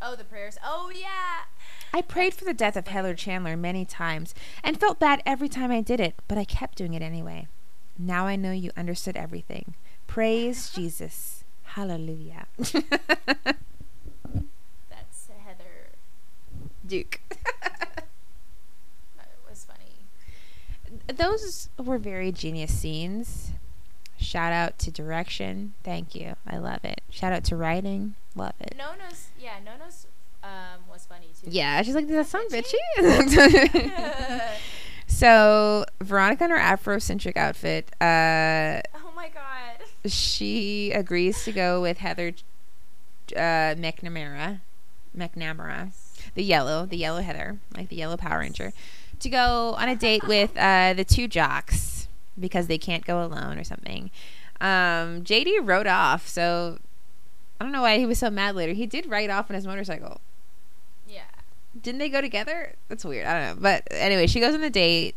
Oh, the prayers. Oh yeah. I prayed for the death of Heather Chandler many times and felt bad every time I did it, but I kept doing it anyway. Now I know you understood everything. Praise (laughs) Jesus. Hallelujah. (laughs) That's Heather. Duke. That was funny. Those were very genius scenes. Shout out to direction. Thank you. I love it. Shout out to writing. Love it. Nono's yeah, Nono's um was funny too. Yeah, she's like, does that sound Bitchy? so, Veronica in her Afrocentric outfit, uh, oh my god. she agrees to go with Heather uh, McNamara, McNamara, the yellow, the yellow Heather, like the yellow Power Ranger, to go on a date with uh, the two jocks because they can't go alone or something. Um, JD rode off, so I don't know why he was so mad later. He did ride off on his motorcycle. Yeah. Didn't they go together? That's weird. I don't know. But anyway, she goes on the date.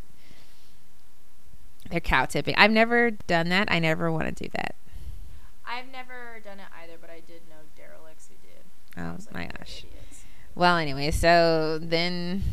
They're cow tipping. I've never done that. I never want to do that. I've never done it either, but I did know derelicts who did. Oh like, my gosh. idiots." Well, anyway, so then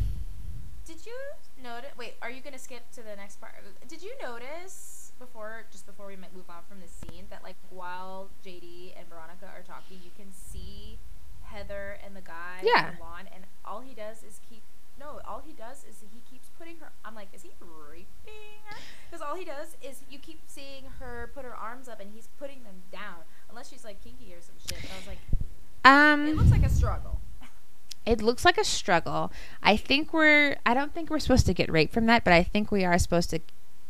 notice? Wait, are you gonna skip to the next part? Did you notice before, just before we might move on from the scene, that like while JD and Veronica are talking, you can see Heather and the guy Yeah. on the lawn, and all he does is keep. No, all he does is he keeps putting her. I'm like, is he raping her? Because all he does is you keep seeing her put her arms up, and he's putting them down. Unless she's like kinky or some shit. I was like, um it looks like a struggle. It looks like a struggle. I think we're I don't think we're supposed to get raped from that, but I think we are supposed to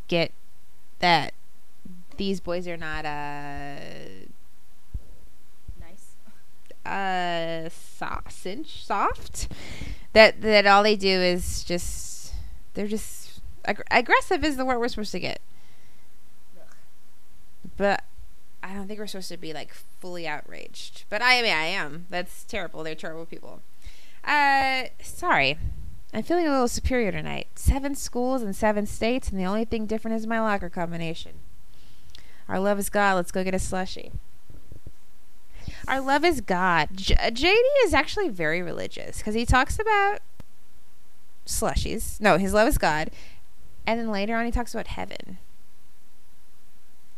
get that these boys are not uh Nice. uh cinch, soft. That that all they do is just they're just ag- aggressive is the word we're supposed to get. But I don't think we're supposed to be like fully outraged. But I mean I am. That's terrible. They're terrible people. Uh sorry. I'm feeling a little superior tonight. Seven schools in seven states, and the only thing different is my locker combination. Our love is God. Let's go get a slushy. Our love is God. J- uh, JD is actually very religious because he talks about slushies. No, his love is God. And then later on, he talks about heaven.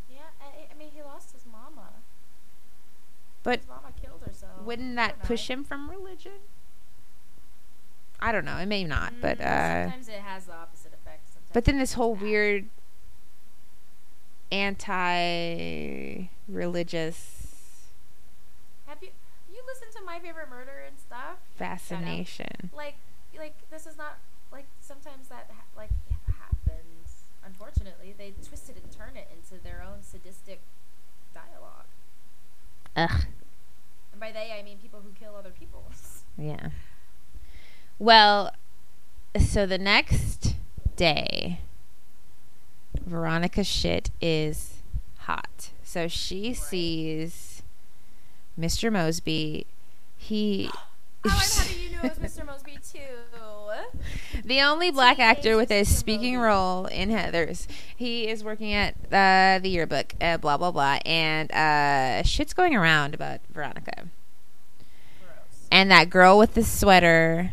Yeah, I, I mean, he lost his mama. But his mama killed herself. wouldn't that push him from religion? I don't know. It may not, but Mm, uh, sometimes it has the opposite effect. Sometimes but then this whole weird anti-religious Have you you listened to My Favorite Murder and stuff? fascination. Like like this is not like sometimes that ha- like happens. Unfortunately, they twist it and turn it into their own sadistic dialogue. Ugh. And by they, I mean people who kill other people. (laughs) Yeah. Well, so the next day, Veronica's shit is hot. So she Right. sees Mr. Mosby. He. (gasps) oh, (laughs) how do you know it was Mr. Mosby too? the only black Teenage actor with a Mr. speaking Mosby. role in Heathers. He is working at uh, the yearbook, uh, blah, blah, blah. And uh, shit's going around about Veronica. Gross. And that girl with the sweater,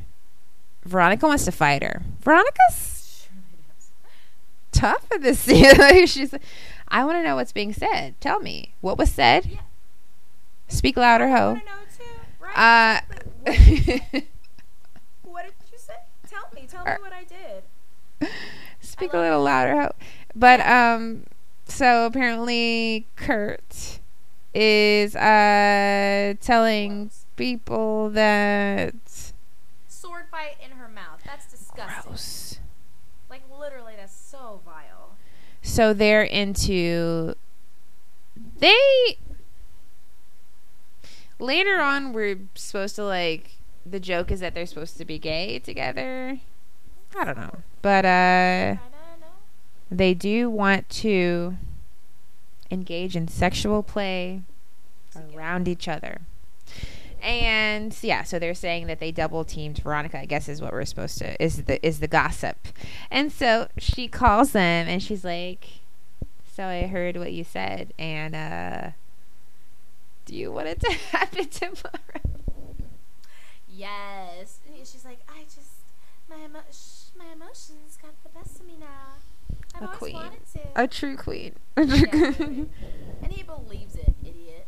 Veronica wants to fight her. Veronica's tough in this (laughs) scene. She's, I want to know what's being said. Tell me. What was said? Yeah. Speak louder, I ho. want to know too. Right? Uh. What, (laughs) what did you say? Tell me. Tell me Uh, what I did. (laughs) Speak I a little it. louder, ho. But um, so apparently Kurt is uh telling people that Sword fight in her mouth. That's disgusting. gross. Like literally, that's so vile. So they're into they later on we're supposed to like the joke is that they're supposed to be gay together. I don't know. But uh I don't know. they do want to engage in sexual play around each other. And yeah, so they're saying that they double teamed Veronica, I guess is what we're supposed to is the is the gossip. And so she calls them and she's like So I heard what you said, and uh, do you want it to (laughs) happen tomorrow? Yes. And She's like, I just my emo- sh- my emotions got the best of me now. I've A always queen. wanted to. A true queen. A (laughs) true Yeah, (laughs) queen. and he believes it, idiot.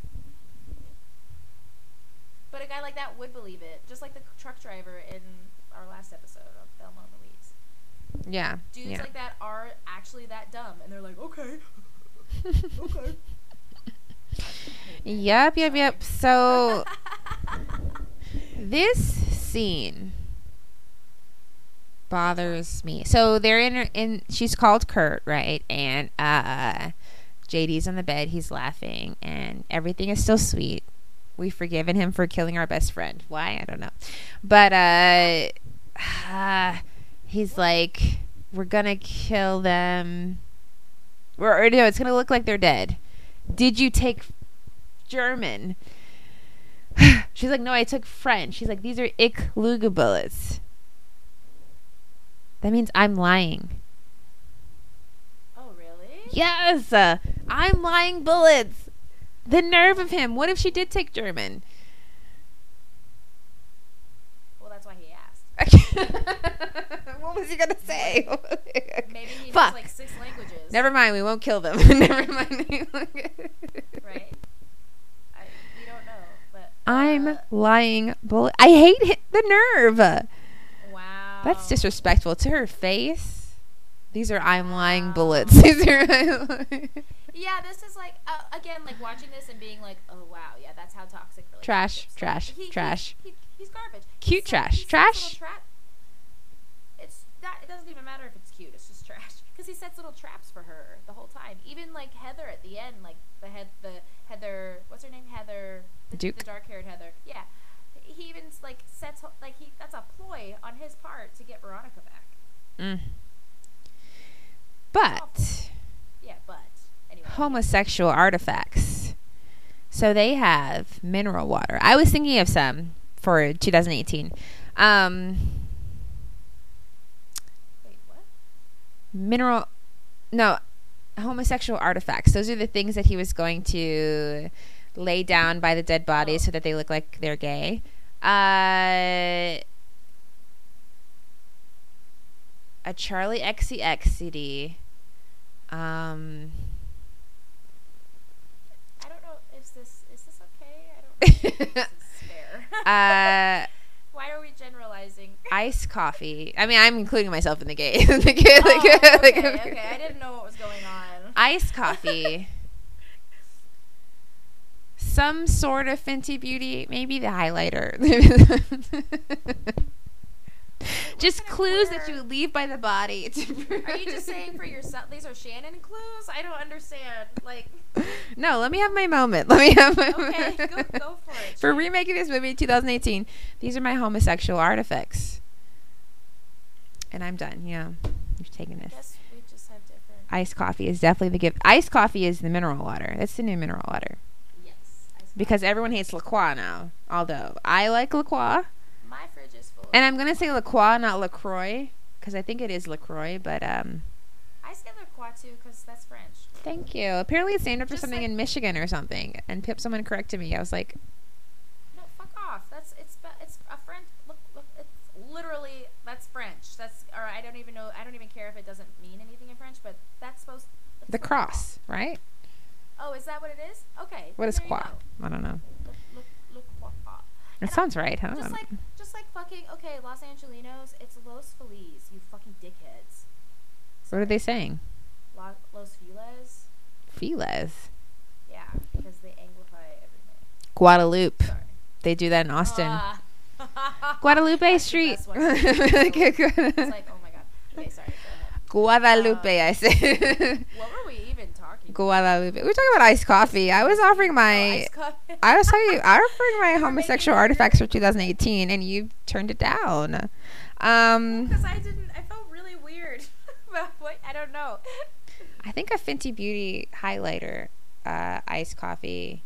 But a guy like that would believe it, just like the truck driver in our last episode of Thelma and Louise. Yeah. Dudes yeah. like that are actually that dumb, and they're like, okay, (laughs) okay. Yep, yep, yep. So (laughs) this scene bothers me. So they're in in she's called Kurt, right? And uh JD's on the bed, he's laughing and everything is still sweet. We've forgiven him for killing our best friend. Why? I don't know. But uh (sighs) he's like we're going to kill them. Or, or no, it's going to look like they're dead. Did you take German? (sighs) She's like, no, I took French. She's like, these are Ich lüge bullets. That means I'm lying. oh, really? Yes, uh, I'm lying bullets. The nerve of him. What if she did take German? Well, that's why he asked. (laughs) (laughs) what was he gonna say? (laughs) Maybe he Fuck. knows like six languages. Never mind. We won't kill them. Never mind. Right? I, we don't know, but I'm uh, lying bullet. I hate hi- the nerve. wow. That's disrespectful to her face. These are I'm lying bullets. These are Yeah, this is like uh, again, like watching this and being like, oh wow, yeah, that's how toxic. Trash, like, trash, he- he- trash. He, he's garbage. Cute He set- trash, he sets trash. trap- It's that. It doesn't even matter if it's cute. It's just trash (laughs) because he sets little traps for her the whole time. Even like Heather at the end, like the head, the Heather. What's her name? Heather. The, Duke. The dark-haired Heather. Yeah. He even like sets like he. That's a ploy on his part to get Veronica back. Mm. But Yeah, but anyway. Homosexual artifacts. So they have mineral water. I was thinking of some for 2018. Um, Wait, mineral, no, homosexual artifacts. Those are the things that he was going to lay down by the dead bodies so that they look like they're gay. Uh, a Charli XCX CD. Um, I don't know. Is this is this okay? I don't know if this is fair. Uh, Why are we generalizing? iced coffee. I mean, I'm including myself in the gay (laughs) oh, like, okay, like- okay. I didn't know what was going on. Iced coffee. (laughs) Some sort of Fenty Beauty, maybe the highlighter. (laughs) Just clues that you leave by the body. (laughs) Are you just saying for yourself? These are Shannon clues. I don't understand. Like, (laughs) No, let me have my moment. Let me have my okay, go, go for it. (laughs) For Shannon. remaking this movie in 2018, these are my homosexual artifacts. And I'm done. Yeah. You've taken I this. guess we just have different. Iced coffee is definitely the gift. Iced coffee is the mineral water. That's the new mineral water. Yes. Because everyone hates La Croix now. Although I like La Croix. my fridge is full. And I'm going to say La Croix, not LaCroix. Because I think it is LaCroix. But um, I say La Croix too because that's French. thank you. Apparently it's named after Just something like- in Michigan or something. And Pip, someone corrected me. I was like, No, fuck off. That's it's it's a French. Look, look, it's literally that's French. That's or I don't even know. I don't even care if it doesn't mean anything in French, but that's supposed. That's the cross, right? Oh, is that what it is? Okay. What is then is there you croix? I don't know. Look, look. It sounds right, huh? Just like fucking okay, Los Angelinos. It's Los Feliz. You fucking dickheads. What are they saying? Lo- Los Feliz. Feliz. Yeah, because they anglify everything. Guadalupe. Sorry. They do that in Austin. Ah. (laughs) Guadalupe Street. (laughs) it's like, oh my god. Okay, sorry. Go ahead. Guadalupe, Uh, I say. What were we even talking? Guadalupe. We're talking about iced coffee. I was offering Oh, my. iced coffee. I was telling you, I offering my (laughs) homosexual artifacts for 2018, and you turned it down. Um, Because I didn't. I felt really weird (laughs) about what. I don't know. (laughs) I think a Fenty Beauty highlighter, uh, iced coffee.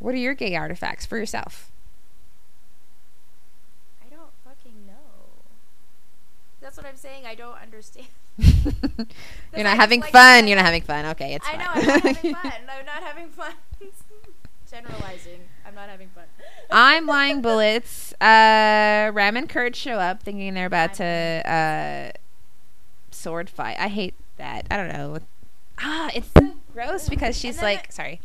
What are your gay artifacts for yourself? I don't fucking know. That's what I'm saying. I don't understand. (laughs) You're not having like fun. You're not having fun. Okay, it's I fine. know I'm not having (laughs) fun. I'm not having fun. (laughs) Generalizing. I'm not having fun. I'm lying bullets. Uh, Ram and Kurt show up thinking they're about to uh, sword fight. I hate that. I don't know. Ah, it's so gross because she's like, sorry,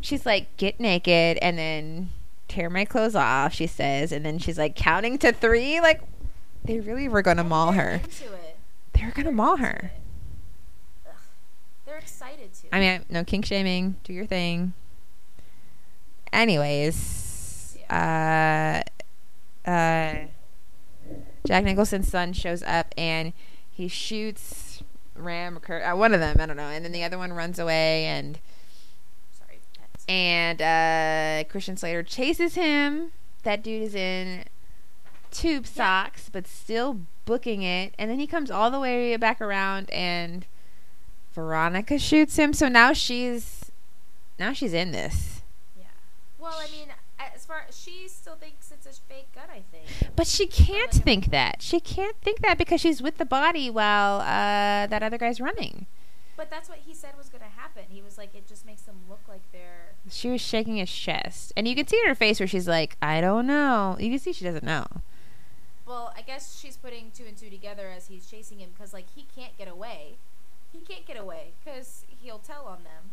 she's like, get naked and then tear my clothes off. She says, and then she's like counting to three. Like, they really were gonna maul her. Into it. They were gonna maul her. Ugh. They're excited to. I mean, no kink shaming. Do your thing. Anyways, uh, uh, Jack Nicholson's son shows up and he shoots Ram or Kurt, uh, one of them. I don't know, and then the other one runs away, and sorry. and uh, Christian Slater chases him. That dude is in tube socks, but still booking it, and then he comes all the way back around and. Veronica shoots him, so now she's now she's in this. Yeah. Well, I mean, as far she still thinks it's a fake gun. I think. But she can't like a- think that. She can't think that because she's with the body while uh, that other guy's running. But that's what he said was going to happen. He was like, it just makes them look like they're. She was shaking his chest, and you can see in her face where she's like, "I don't know." You can see she doesn't know. Well, I guess she's putting two and two together as he's chasing him because, like, he can't get away. He can't get away because he'll tell on them.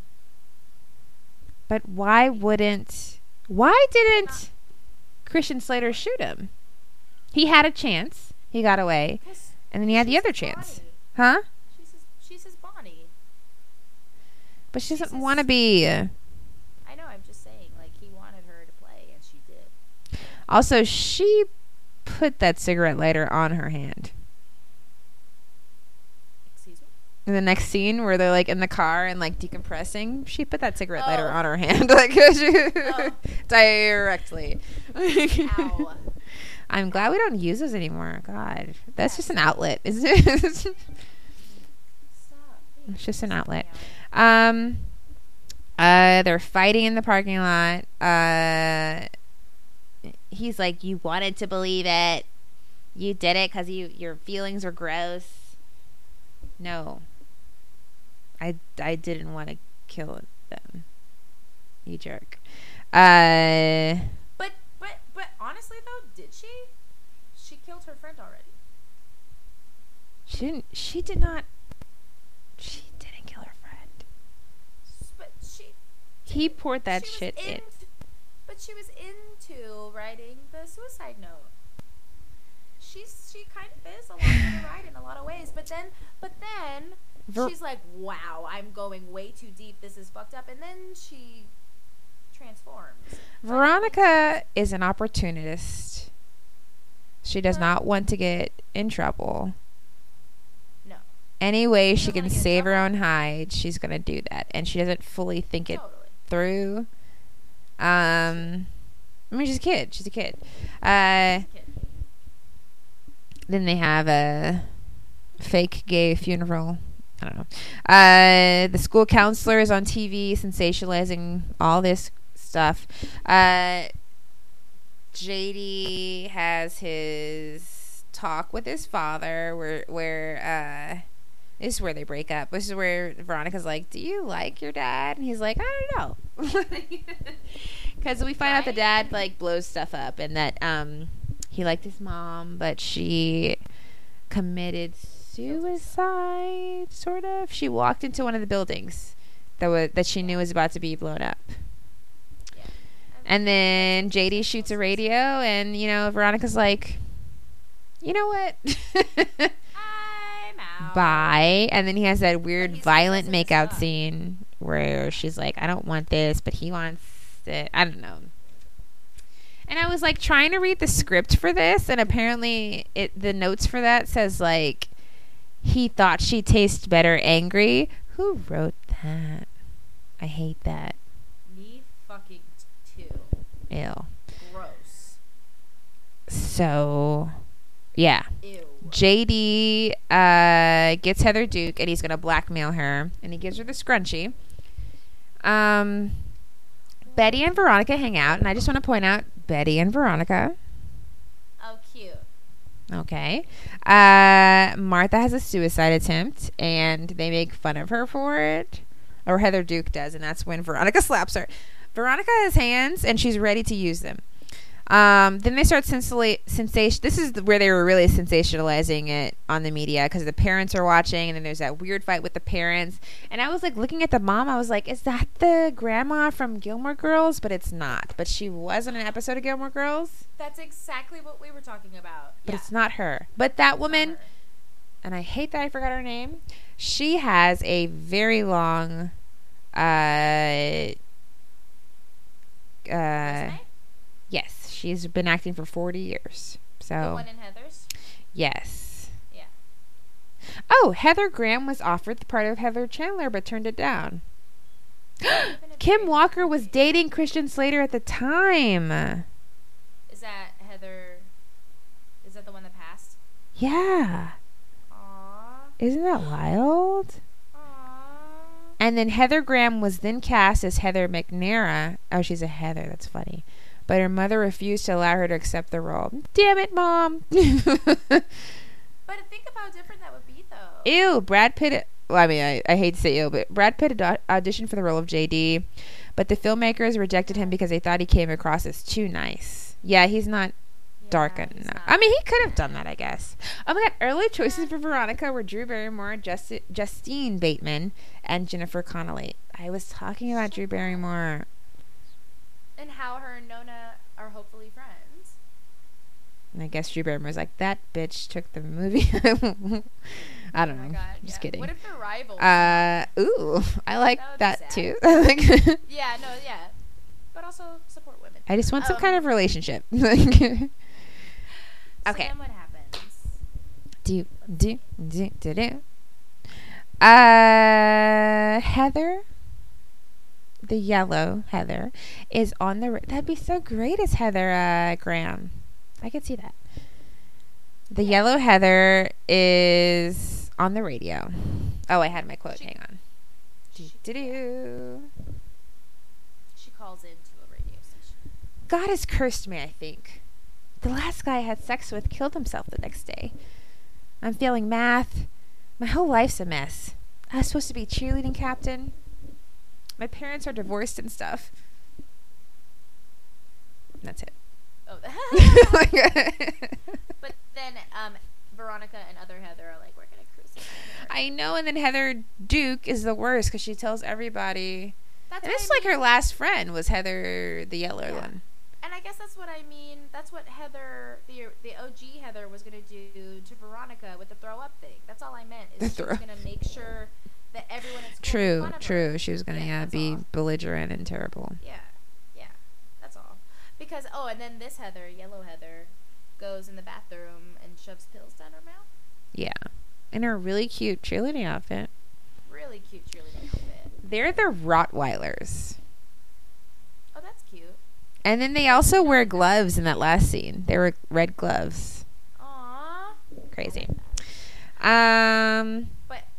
But why wouldn't? Why didn't Christian Slater shoot him? He had a chance. He got away. and then he had the other chance, Bonnie. huh? She's his, she's his Bonnie. But she She's doesn't want to be. I know. I'm just saying. Like, he wanted her to play, and she did. Also, she put that cigarette lighter on her hand. Excuse me. in the next scene where they're like in the car and like decompressing, she put that cigarette lighter Oh. on her hand, (laughs) like (laughs) Oh. directly. (laughs) I'm glad we don't use those anymore. God, that's just an outlet, isn't it? It's just an outlet. um, uh, they're fighting in the parking lot. Uh, he's like, "You wanted to believe it. You did it because you your feelings were gross." No, I I didn't want to kill them. You jerk. Uh, But but but honestly though, did she? She killed her friend already. she didn't. She did not. She didn't kill her friend. But she. He poured that shit in. But she was into writing the suicide note. She's she kind of is along for the ride in a lot of ways. But then but then Ver- she's like, "Wow, I'm going way too deep. This is fucked up." And then she transforms. Veronica is an opportunist. She does not want to get in trouble. No, Any way She she can wanna get in save her own hide, she's gonna do that, and she doesn't fully think it totally. through. Um, I mean, she's a kid. She's a kid. Uh, then they have a fake gay funeral. I don't know. Uh, the school counselor is on TV sensationalizing all this stuff. Uh, JD has his talk with his father, where where uh, this is where they break up. This is where Veronica's like, "Do you like your dad?" And he's like, "I don't know," (laughs) (laughs) because we find out the dad like blows stuff up, and that um he liked his mom, but she committed suicide. Sort of. She walked into one of the buildings that was that she knew was about to be blown up. And then JD shoots a radio, and you know Veronica's like, you know what? (laughs) Bye. And then he has that weird, violent makeout scene where she's like, I don't want this, but he wants it. I don't know. And I was like trying to read the script for this, and apparently it the notes for that says like he thought she tastes better angry. Who wrote that? I hate that. Me fucking too. Ew. Gross. So, yeah. Ew. JD uh, gets Heather Duke and he's going to blackmail her and he gives her the scrunchie. Um, Betty and Veronica hang out, and I just want to point out Betty and Veronica. Oh, cute. Okay. Uh, Martha has a suicide attempt, and they make fun of her for it. Or Heather Duke does, and that's when Veronica (laughs) slaps her. Veronica has hands, and she's ready to use them. Um, then they start sensala- sensation. This is where they were really sensationalizing it on the media because the parents are watching, and then there's that weird fight with the parents. And I was like looking at the mom. I was like, "Is that the grandma from Gilmore Girls?" But it's not. But she was on an episode of Gilmore Girls. That's exactly what we were talking about. But yeah. it's not her. But that It's woman, and I hate that I forgot her name. She has a very long, uh, uh, yes, she's been acting for forty years. So the one in Heathers. yes. Yeah. Oh, Heather Graham was offered the part of Heather Chandler, but turned it down. (gasps) Kim Walker was dating Christian Slater at the time. Is that Heather? Is that the one that passed? Yeah, Aww. isn't that wild? Aww. And then Heather Graham was then cast as Heather McNamara. Oh, she's a Heather. That's funny. But her mother refused to allow her to accept the role. Damn it, mom. (laughs) But think of how different that would be, though. ew, Brad Pitt. Well, I mean, I, I hate to say ew, but Brad Pitt auditioned for the role of JD, but the filmmakers rejected him because they thought he came across as too nice. Yeah, he's not dark enough. I mean, he could have done that, I guess. Oh my god, early choices for Veronica were Drew Barrymore, Justi- Justine Bateman, and Jennifer Connelly. I was talking about Drew Barrymore. And how her and Nona are hopefully friends. And I guess Drew Barrymore's like, that bitch took the movie. (laughs) I don't oh know. God, Just yeah. kidding. What if they're rivals? Uh, ooh, I like That that, too. (laughs) (laughs) yeah, no, yeah. But also support women. I just want some Um, kind of relationship. Okay. then what happens? do do do do do. Uh, Heather, the yellow Heather, is on the. That'd be so great as Heather uh, Graham. I could see that. The yellow Heather is on the radio. Oh, I had my quote. She- Hang on. She, she calls into a radio station. God has cursed me, I think. The last guy I had sex with killed himself the next day. I'm failing math. My whole life's a mess. I was supposed to be cheerleading captain. My parents are divorced and stuff. That's it. Oh, the (laughs) (laughs) but then um, Veronica and other Heather are like, we're gonna crucify her. I know, and then Heather Duke is the worst because she tells everybody. That's And it's I like her last friend was Heather, the yellow Yeah. one. And I guess that's what I mean. That's what Heather, the the OG Heather, was gonna do to Veronica with the throw up thing. That's all I meant. The Is she was throw- gonna make sure that everyone at school True, of her. true. She was gonna Yeah, yeah, be all. belligerent and terrible. Yeah, yeah, that's all. Because oh, and then this Heather, yellow Heather, goes in the bathroom and shoves pills down her mouth. Yeah, in her really cute cheerleading outfit. Really cute cheerleading outfit. They're the Rottweilers. Oh, that's cute. And then they also wear gloves in that last scene. They were red gloves. Aww. Crazy. Um.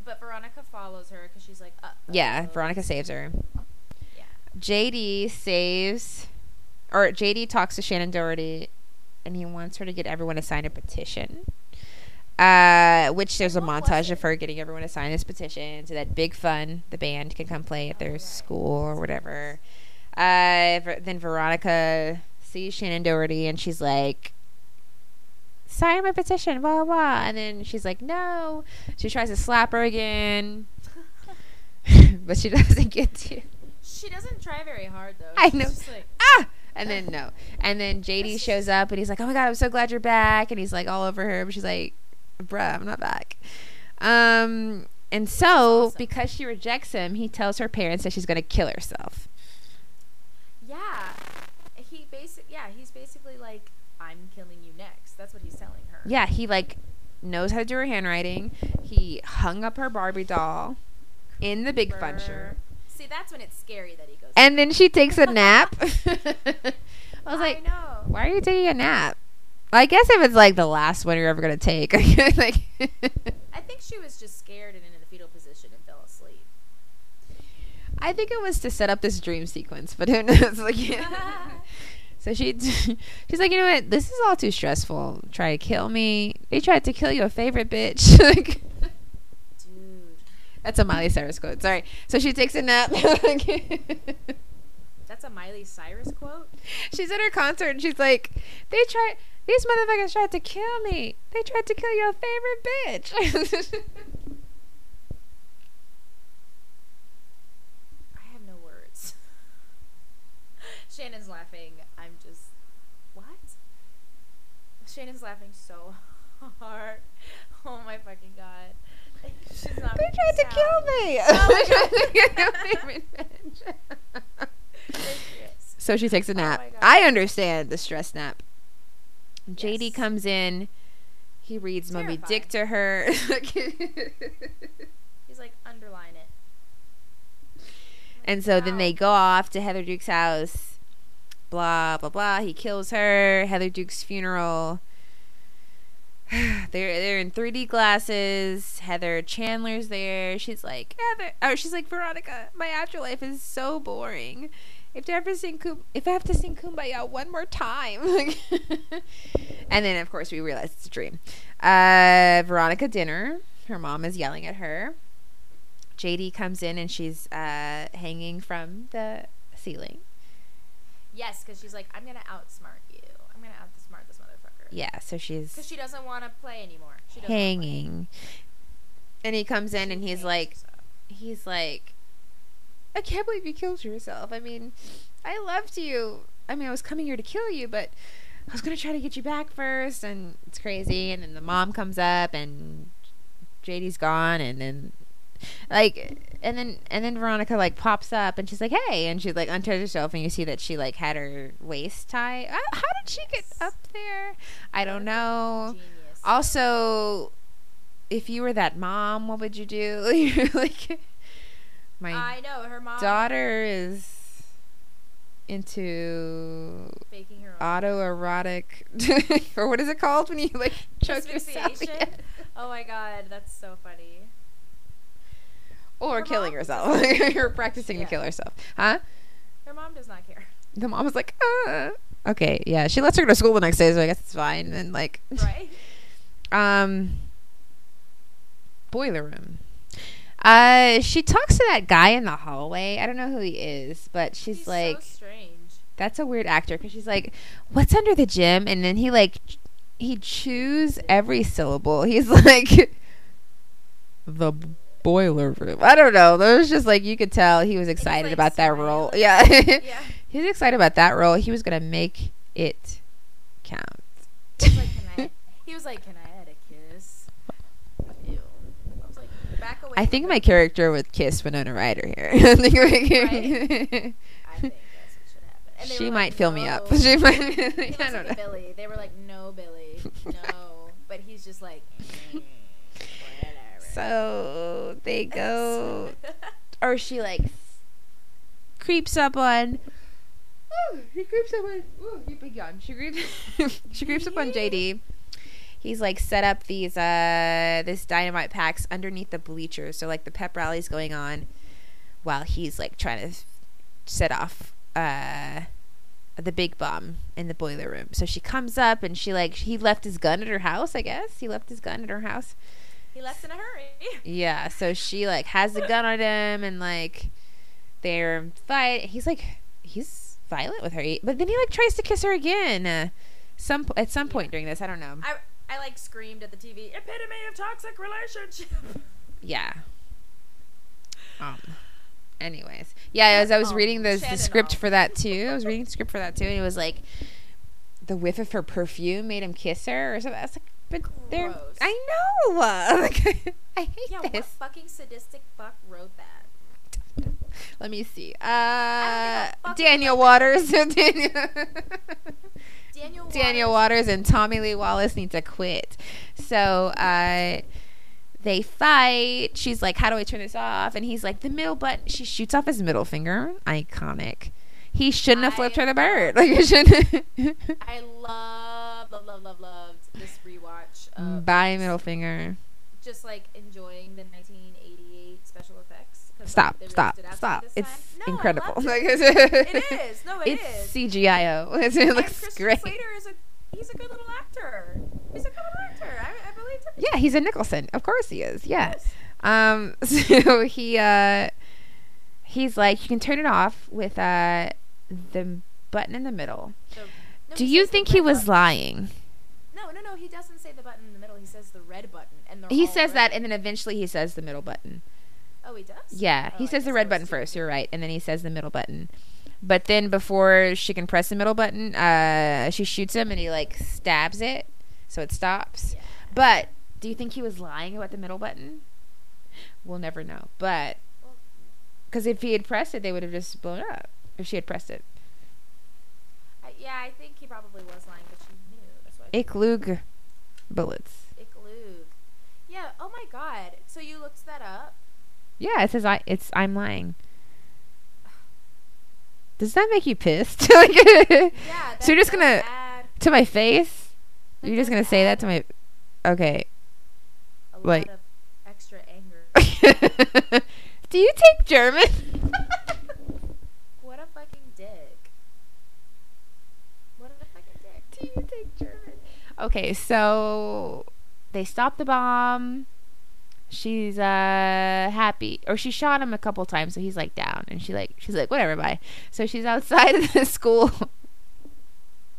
But Veronica follows her because she's like, uh, Yeah, Veronica saves her. Yeah. JD saves, or JD talks to Shannen Doherty, and he wants her to get everyone to sign a petition. Uh, which there's a What montage of her getting everyone to sign this petition so that Big Fun, the band, can come play at Oh, their right. school or whatever. Uh, then Veronica sees Shannen Doherty and she's like, sign my petition, blah, blah. And then she's like, no. She tries to slap her again, (laughs) but she (laughs) doesn't get to. She doesn't try very hard though. I know. just like, ah and then no and then jd shows up and he's like oh my god i'm so glad you're back and he's like all over her but she's like bruh i'm not back um and so awesome. because she rejects him he tells her parents that she's going to kill herself yeah. He basic. Yeah, he's basically like, I'm killing you next. That's what he's telling her. Yeah he like knows how to do her handwriting he hung up her barbie doll in the big fun Brr. shirt See, that's when it's scary that he goes. and then she takes a (laughs) nap (laughs) i was like I why are you taking a nap I guess if it's like the last one you're ever gonna take, (laughs) like I think she was just scared and in a fetal position and fell asleep. I think it was to set up this dream sequence, but who knows? Like, So she (laughs) she's like, you know what? This is all too stressful. Try to kill me. They tried to kill your favorite bitch. (laughs) like, Dude, that's a Miley Cyrus quote. Sorry. So she takes a nap. (laughs) that's a Miley Cyrus quote. she's at her concert and she's like, they tried. These motherfuckers tried to kill me. They tried to kill your favorite bitch. I have no words. Shannon's laughing. I'm just what? Shannon's laughing so hard. (laughs) Oh my fucking god. She's not. they making tried to sound. kill me. (laughs) Oh They tried my (laughs) to kill God. your favorite bitch. There she is. So she takes a Oh nap. my God. I understand the stress nap. JD Yes. comes in. He reads Moby Dick to her. He's like underline it. and so then they go off to Heather Duke's house. Blah blah blah. He kills her. Heather Duke's funeral. (sighs) they're they're in 3D glasses. Heather Chandler's there. She's like Heather. Oh, she's like Veronica. My afterlife is so boring. If I ever sing Kum- if I have to sing Kumbaya one more time, (laughs) and then of course we realize it's a dream. Uh, Veronica dinner. Her mom is yelling at her. JD comes in and she's uh, hanging from the ceiling. Yes, because she's like, I'm gonna outsmart you. I'm gonna outsmart this motherfucker. Yeah, so she's Because she doesn't want to play anymore. She doesn't hanging. And he comes in She and he's like, herself. he's like, I can't believe you killed yourself. I mean, I loved you. I mean, I was coming here to kill you, but I was gonna try to get you back first, and it's crazy. And then the mom comes up, and JD's gone, and then like, and then and then Veronica like pops up, and she's like, "Hey," and she like unties herself, and you see that she like had her waist tie. Uh, How did she get up there? I don't know. Genius. Also, if you were that mom, what would you do? (laughs) Like, my I know her mom daughter is into faking her autoerotic, (laughs) or what is it called when you like choke yourself? (laughs) Asphyxiation? Oh my god, that's so funny. Or Her killing herself. (laughs) You're practicing Yeah. to kill herself, huh? Her mom does not care. The mom was like, uh. okay, yeah. She lets her go to school the next day, so I guess it's fine. And like, (laughs) Right? um boiler room uh she talks to that guy in the hallway i don't know who he is but she's He's like so strange. that's a weird actor because she's like what's under the gym and then he like he chews every syllable he's (laughs) like the boiler room i don't know there was just like you could tell he was excited like, about that role yeah Yeah. (laughs) he was excited about that role he was gonna make it count He was like, can I? He was like, can I add a kiss? Ew. I was like, back away. I think my character would kiss Winona Ryder here. (laughs) I think like- I think that's what should happen. She might like, fill me up. (laughs) She might. I don't know. Billy. They were like, no, Billy, no. but he's just like, "Mm, whatever. So they go, (laughs) or she like creeps up on. Oh, (laughs) she creeps up on. Oh, you big yawn. She creeps. she creeps up on JD. He's like set up these uh this dynamite packs underneath the bleachers, so like the pep rally's going on, while he's like trying to set off uh the big bomb in the boiler room. So she comes up and she like he left his gun at her house. I guess he left his gun at her house. He left in a hurry. (laughs) Yeah, so she like has the gun on him and like they're fight. He's like he's violent with her, but then he like tries to kiss her again. Uh, some at some point during this, I don't know. I I like screamed at the TV. Epitome of toxic relationship. (laughs) Yeah. Um. Anyways, yeah, as I was Oh, reading the, the script for that too, I was reading the script for that too, and it was like the whiff of her perfume made him kiss her or something. I was like, but they're Gross. I know. (laughs) Like, I hate yeah, what this. fucking sadistic fuck wrote that? Let me see. Uh, don't give a fuck (laughs) Daniel Waters. Daniel, Daniel Daniel Waters and Tommy Lee Wallace need to quit. So uh, they fight. She's like, "How do I turn this off?" And he's like, "The middle button." She shoots off his middle finger. Iconic. He shouldn't have flipped her the bird. (laughs) Like, shouldn't. I love, love, love, love, loved this rewatch. Bye, middle finger. just like enjoying the 1988 special effects. Stop, they stop, stop. it's. No, incredible. it. it (laughs) is. No, it it's is. (laughs) CGIO. It looks Christian great. Slater is a he's a good little actor. He's a good little actor. I, I believe it. Yeah, he's a Nicholson. Of course he is. Yeah. Yes. Um. (laughs) So he uh, he's like, you can turn it off with uh, the button in the middle. No, Do you think he was button. lying? No, no, no. He doesn't say the button in the middle. He says the red button, and He says red. that, and then eventually he says the middle button. Oh, he does. Yeah, Oh, he I says the red button first. You're right, and then he says the middle button. But then before she can press the middle button, uh, she shoots him, and he like stabs it, so it stops. Yeah. But do you think he was lying about the middle button? We'll never know. But because if he had pressed it, they would have just blown up. If she had pressed it, yeah, I think he probably was lying, but she knew. That's why. ich lüge bullets. Igloo. Yeah. Oh my God. So you looked that up? Yeah, it says I. It's I'm lying. Does that make you pissed? (laughs) Like, Yeah. (laughs) So you're just gonna- bad. to my face? Like, You're just gonna say that to my. Okay. A like- extra anger. (laughs) Do you take German? what a fucking dick. What a fucking dick. Do you take German? Okay, so they stop the bomb. She's uh happy, or she shot him a couple times, so he's like down, and she like she's like whatever, bye. So she's outside of the (laughs) school.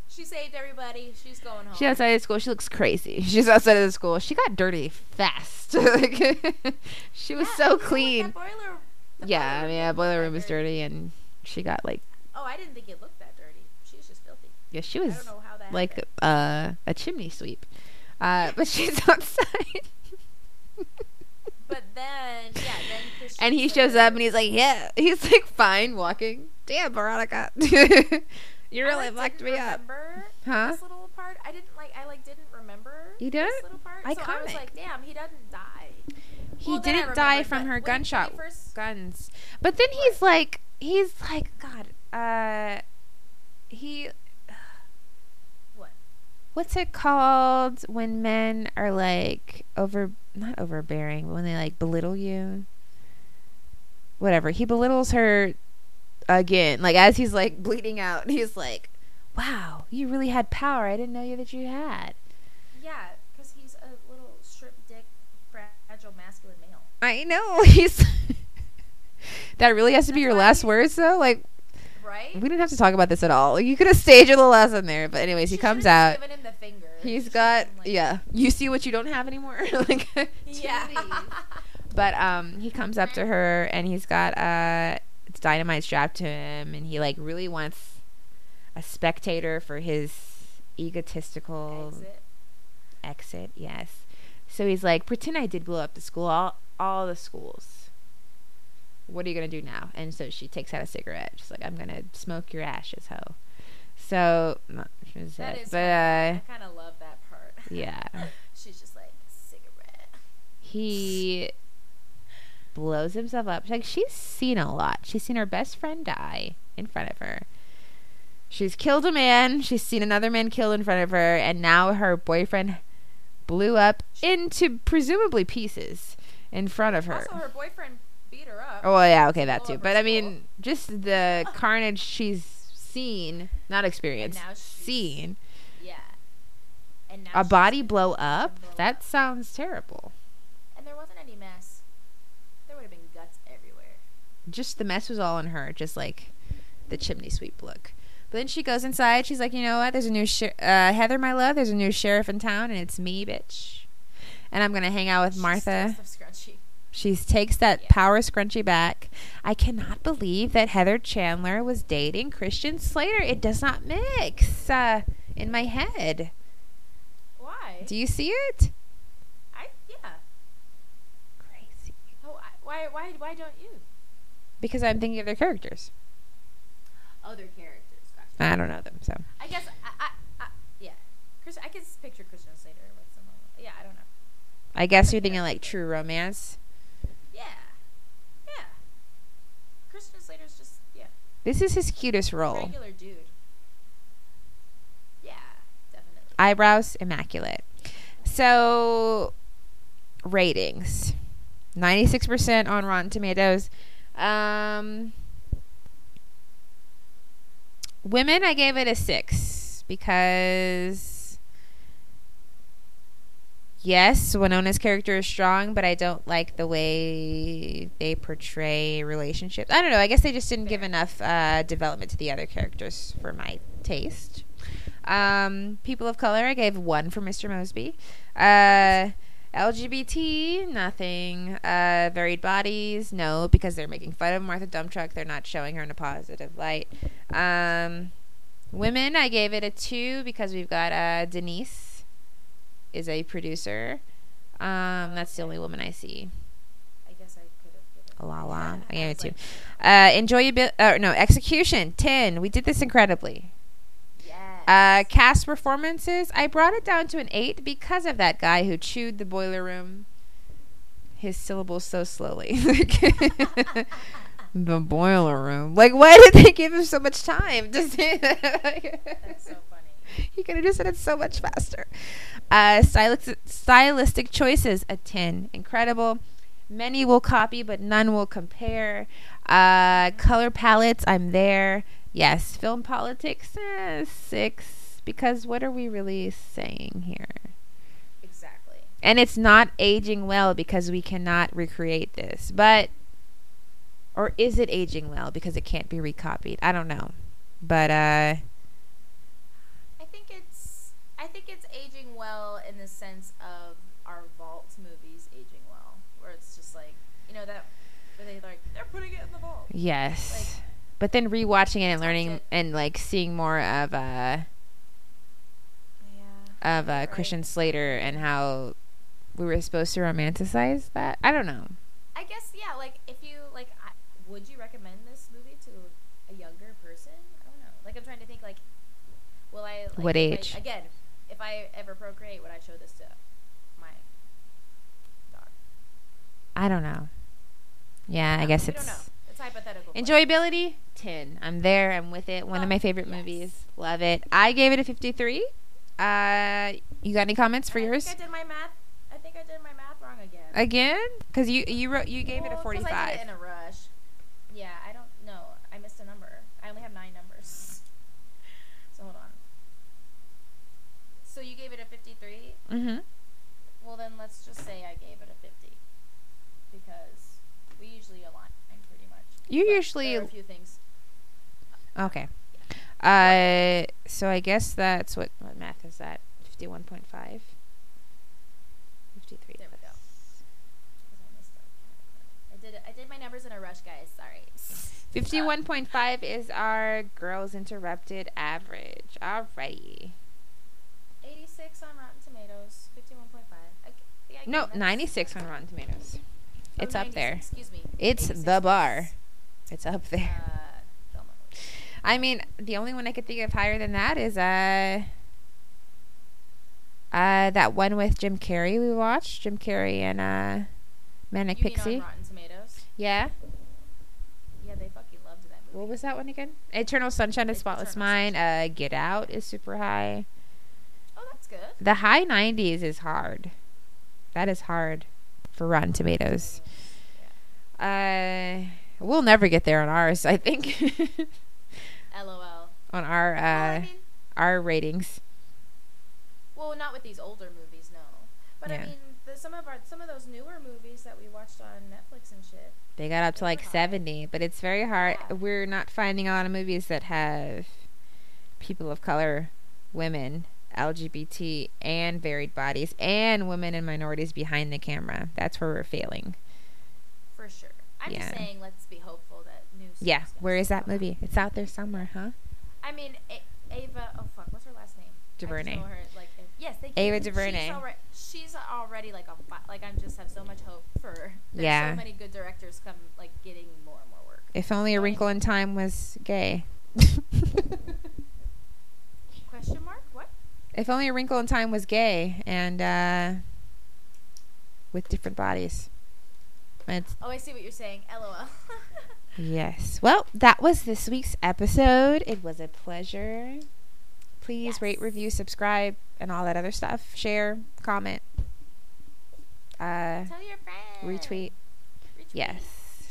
She saved everybody. She's going home. She's outside of the school. She looks crazy. (laughs) She's outside of the school. She got dirty fast. (laughs) like, she was Yeah, so clean. boiler, the Yeah, I boiler mean, yeah, boiler room was dirty, and she got like Oh, I didn't think it looked that dirty. She was just filthy. yeah, she I was don't know how like uh, a chimney sweep. Uh, (laughs) but she's outside. But then, yeah, then Christian and he shows up and he's like, yeah, (laughs) he's like fine walking. Damn, Veronica, (laughs) you I, really like, fucked me up, huh? This little part, I didn't like. I like didn't remember. You This didn't? little part. So I was like, damn, he doesn't die. He Well, didn't die from her gunshot first- guns, but then he's like, he's like, God, uh, he. What? What's it called when men are like over not overbearing, but when they like belittle you? Whatever. He belittles her again. Like as he's like bleeding out, (laughs) he's like, "Wow, you really had power. I didn't know you that you had." Yeah, because he's a little strip dick, fragile masculine male. I know. (laughs) He's (laughs) That really has to be your last words though? Like Right? we didn't have to talk about this at all. You could have staged a little lesson there, but anyways, he comes out. just Given him the finger. He's She got like- yeah. You see what you don't have anymore. (laughs) like Yeah. But um, he comes up to her and he's got uh, dynamite strapped to him, and he like really wants a spectator for his egotistical Exit. exit. Yes. So he's like, pretend I did blow up the school, all all the schools. What are you gonna do now? And so she takes out a cigarette. She's like, I'm gonna smoke your ashes, ho. So, she was That is. but uh, I kind of love that part. (laughs) yeah. She's just like cigarette. he blows himself up. Like she's seen a lot. She's seen her best friend die in front of her. She's killed a man. She's seen another man killed in front of her, and now her boyfriend blew up into presumably pieces in front of her. Also, her boyfriend beat her up. Oh yeah, okay, that too. But I mean, just the (laughs) carnage she's seen, not experienced, now she's- seen. Yeah. And now A body blow up? blow That up. sounds terrible. And there wasn't any mess. There would have been guts everywhere. just the mess was all on her, just like the chimney sweep look. But then she goes inside. She's like, you know what? There's a new sher- uh, Heather, my love. There's a new sheriff in town, and it's me, bitch. And I'm gonna hang out with She Martha. Still stuff scrunchy. She takes that Yeah. power scrunchie back. I cannot believe that Heather Chandler was dating Christian Slater. It does not mix uh, in my head. Why? Do you see it? I yeah. Crazy. Oh, I, why why why don't you? Because I'm thinking of their characters. Other characters. Gotcha. I don't know them, so. I guess I, I, I yeah. Chris, I can picture Christian Slater with someone. Yeah, I don't know. I guess you're thinking like True Romance. Yeah, yeah. Christian Slater's just yeah, This is his cutest role. Yeah, definitely. eyebrows immaculate. So ratings. 96% on Rotten Tomatoes. Um, women, I gave it a 6 because yes, Winona's character is strong, but I don't like the way they portray relationships. I don't know. I guess they just didn't give enough uh, development to the other characters for my taste. Um, people of color, I gave one for Mr. Mosby. Uh, LGBT, nothing. Uh, varied bodies, no, because they're making fun of Martha Dumptruck. They're not showing her in a positive light. Um, women, I gave it a two because we've got uh, Denise is a producer. Um, that's the only woman I see. I guess I could have given. La la. I gave it like, Uh, enjoyability. Uh, no, execution. Ten. We did this incredibly. Yes. Uh, cast performances. I brought it down to an eight because of that guy who chewed the boiler room. His syllables so slowly. (laughs) the boiler room. Like, why did they give him so much time to say that? That's so funny. (laughs) He could have just said it so much faster. Uh, stylistic, stylistic choices, a 10. Incredible. Many will copy, but none will compare. Uh, color palettes, I'm there. Yes. Film politics, eh, 6. Because what are we really saying here? Exactly. And it's not aging well because we cannot recreate this. But, or is it aging well because it can't be recopied? I don't know. But, uh, I think it's I think it's aging well in the sense of our vault movies aging well, where it's just like you know that where they like they're putting it in the vault. Yes. but then rewatching it and learning it. and like seeing more of uh Yeah. of uh, Right. Christian Slater and how we were supposed to romanticize that. I don't know. I guess yeah. Like if you like, I, would you recommend this movie to a younger person? I don't know. Like I'm trying to think. Like, will I? Like, What if I- age? again, if I ever procreate, would I show this to my dog? I don't know. Yeah, no, I guess it's. It's hypothetical. Enjoyability ten. I'm there. I'm with it. One um, of my favorite yes. movies. Love it. I gave it a 53. Uh, you got any comments for I yours? I did my math. I think I did my math wrong again. Again? Because you you wrote you gave well, it a 45. 53. mhm. Well, then let's just say I gave it a 50 because we usually align pretty much. You But usually a few things. Okay. Uh, so I guess that's what what math is that? Fifty-one point five. Fifty-three. There we go. I. Did. I did my numbers in a rush, guys. Sorry. (laughs) Fifty-one point five is our girls interrupted average. Alrighty. 86 on Rotten Tomatoes. 51.5. I, yeah, again, No, ninety-six on Rotten Tomatoes. oh, It's up there. Excuse me. It's 86 the bar. It's up there. Uh, I mean, the only one I could think of higher than that is uh, uh, that one with Jim Carrey we watched. Jim Carrey and uh, Manic You Pixie. on Rotten Tomatoes? Yeah. Yeah, they fucking loved that movie. What was that one again? Eternal Sunshine of Eternal Spotless Mind. Uh, Get Out is super high. Oh, that's good. The high 90s is hard. That is hard for Rotten Tomatoes. Uh, we'll never get there on ours. I think (laughs) LOL. on our well, I uh mean, our ratings. well, not with these older movies, no. But Yeah. I mean, the, some of our some of those newer movies that we watched on Netflix and shit. They got up to like high. 70, but it's very hard. Yeah. We're not finding a lot of movies that have people of color, women, LGBT, and varied bodies, and women and minorities behind the camera. That's where we're failing. For sure. I'm Yeah. just saying, let's be hopeful that new. Yeah, where is that movie? It's out there somewhere, huh? I mean, a- Ava. Oh fuck, what's her last name? DuVernay. her, like, uh, yes, thank Ava you. DuVernay. She's, alre- she's already like a like I just have so much hope for. (laughs) There's Yeah. so many good directors come like getting more and more work. If only A Wrinkle in Time was gay. (laughs) Question mark? If only A Wrinkle in Time was gay and uh, with different bodies. It's Oh, I see what you're saying. LOL. (laughs) Yes. Well, that was this week's episode. It was a pleasure. Please Yes. rate, review, subscribe, and all that other stuff. Share, comment. Uh, Tell your friends. retweet. Retweet. Yes.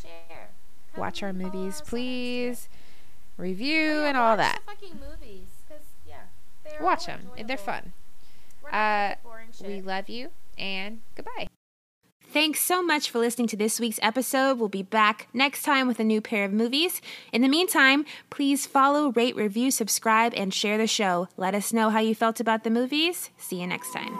Share. Watch our movies, us on Instagram. please. Oh, Review yeah, and all watch that. The fucking movies, 'cause, yeah, they're Watch them. They're fun. We're not gonna Uh, pick boring shit. We love you and goodbye. Thanks so much for listening to this week's episode. We'll be back next time with a new pair of movies. In the meantime, please follow, rate, review, subscribe, and share the show. Let us know how you felt about the movies. See you next time.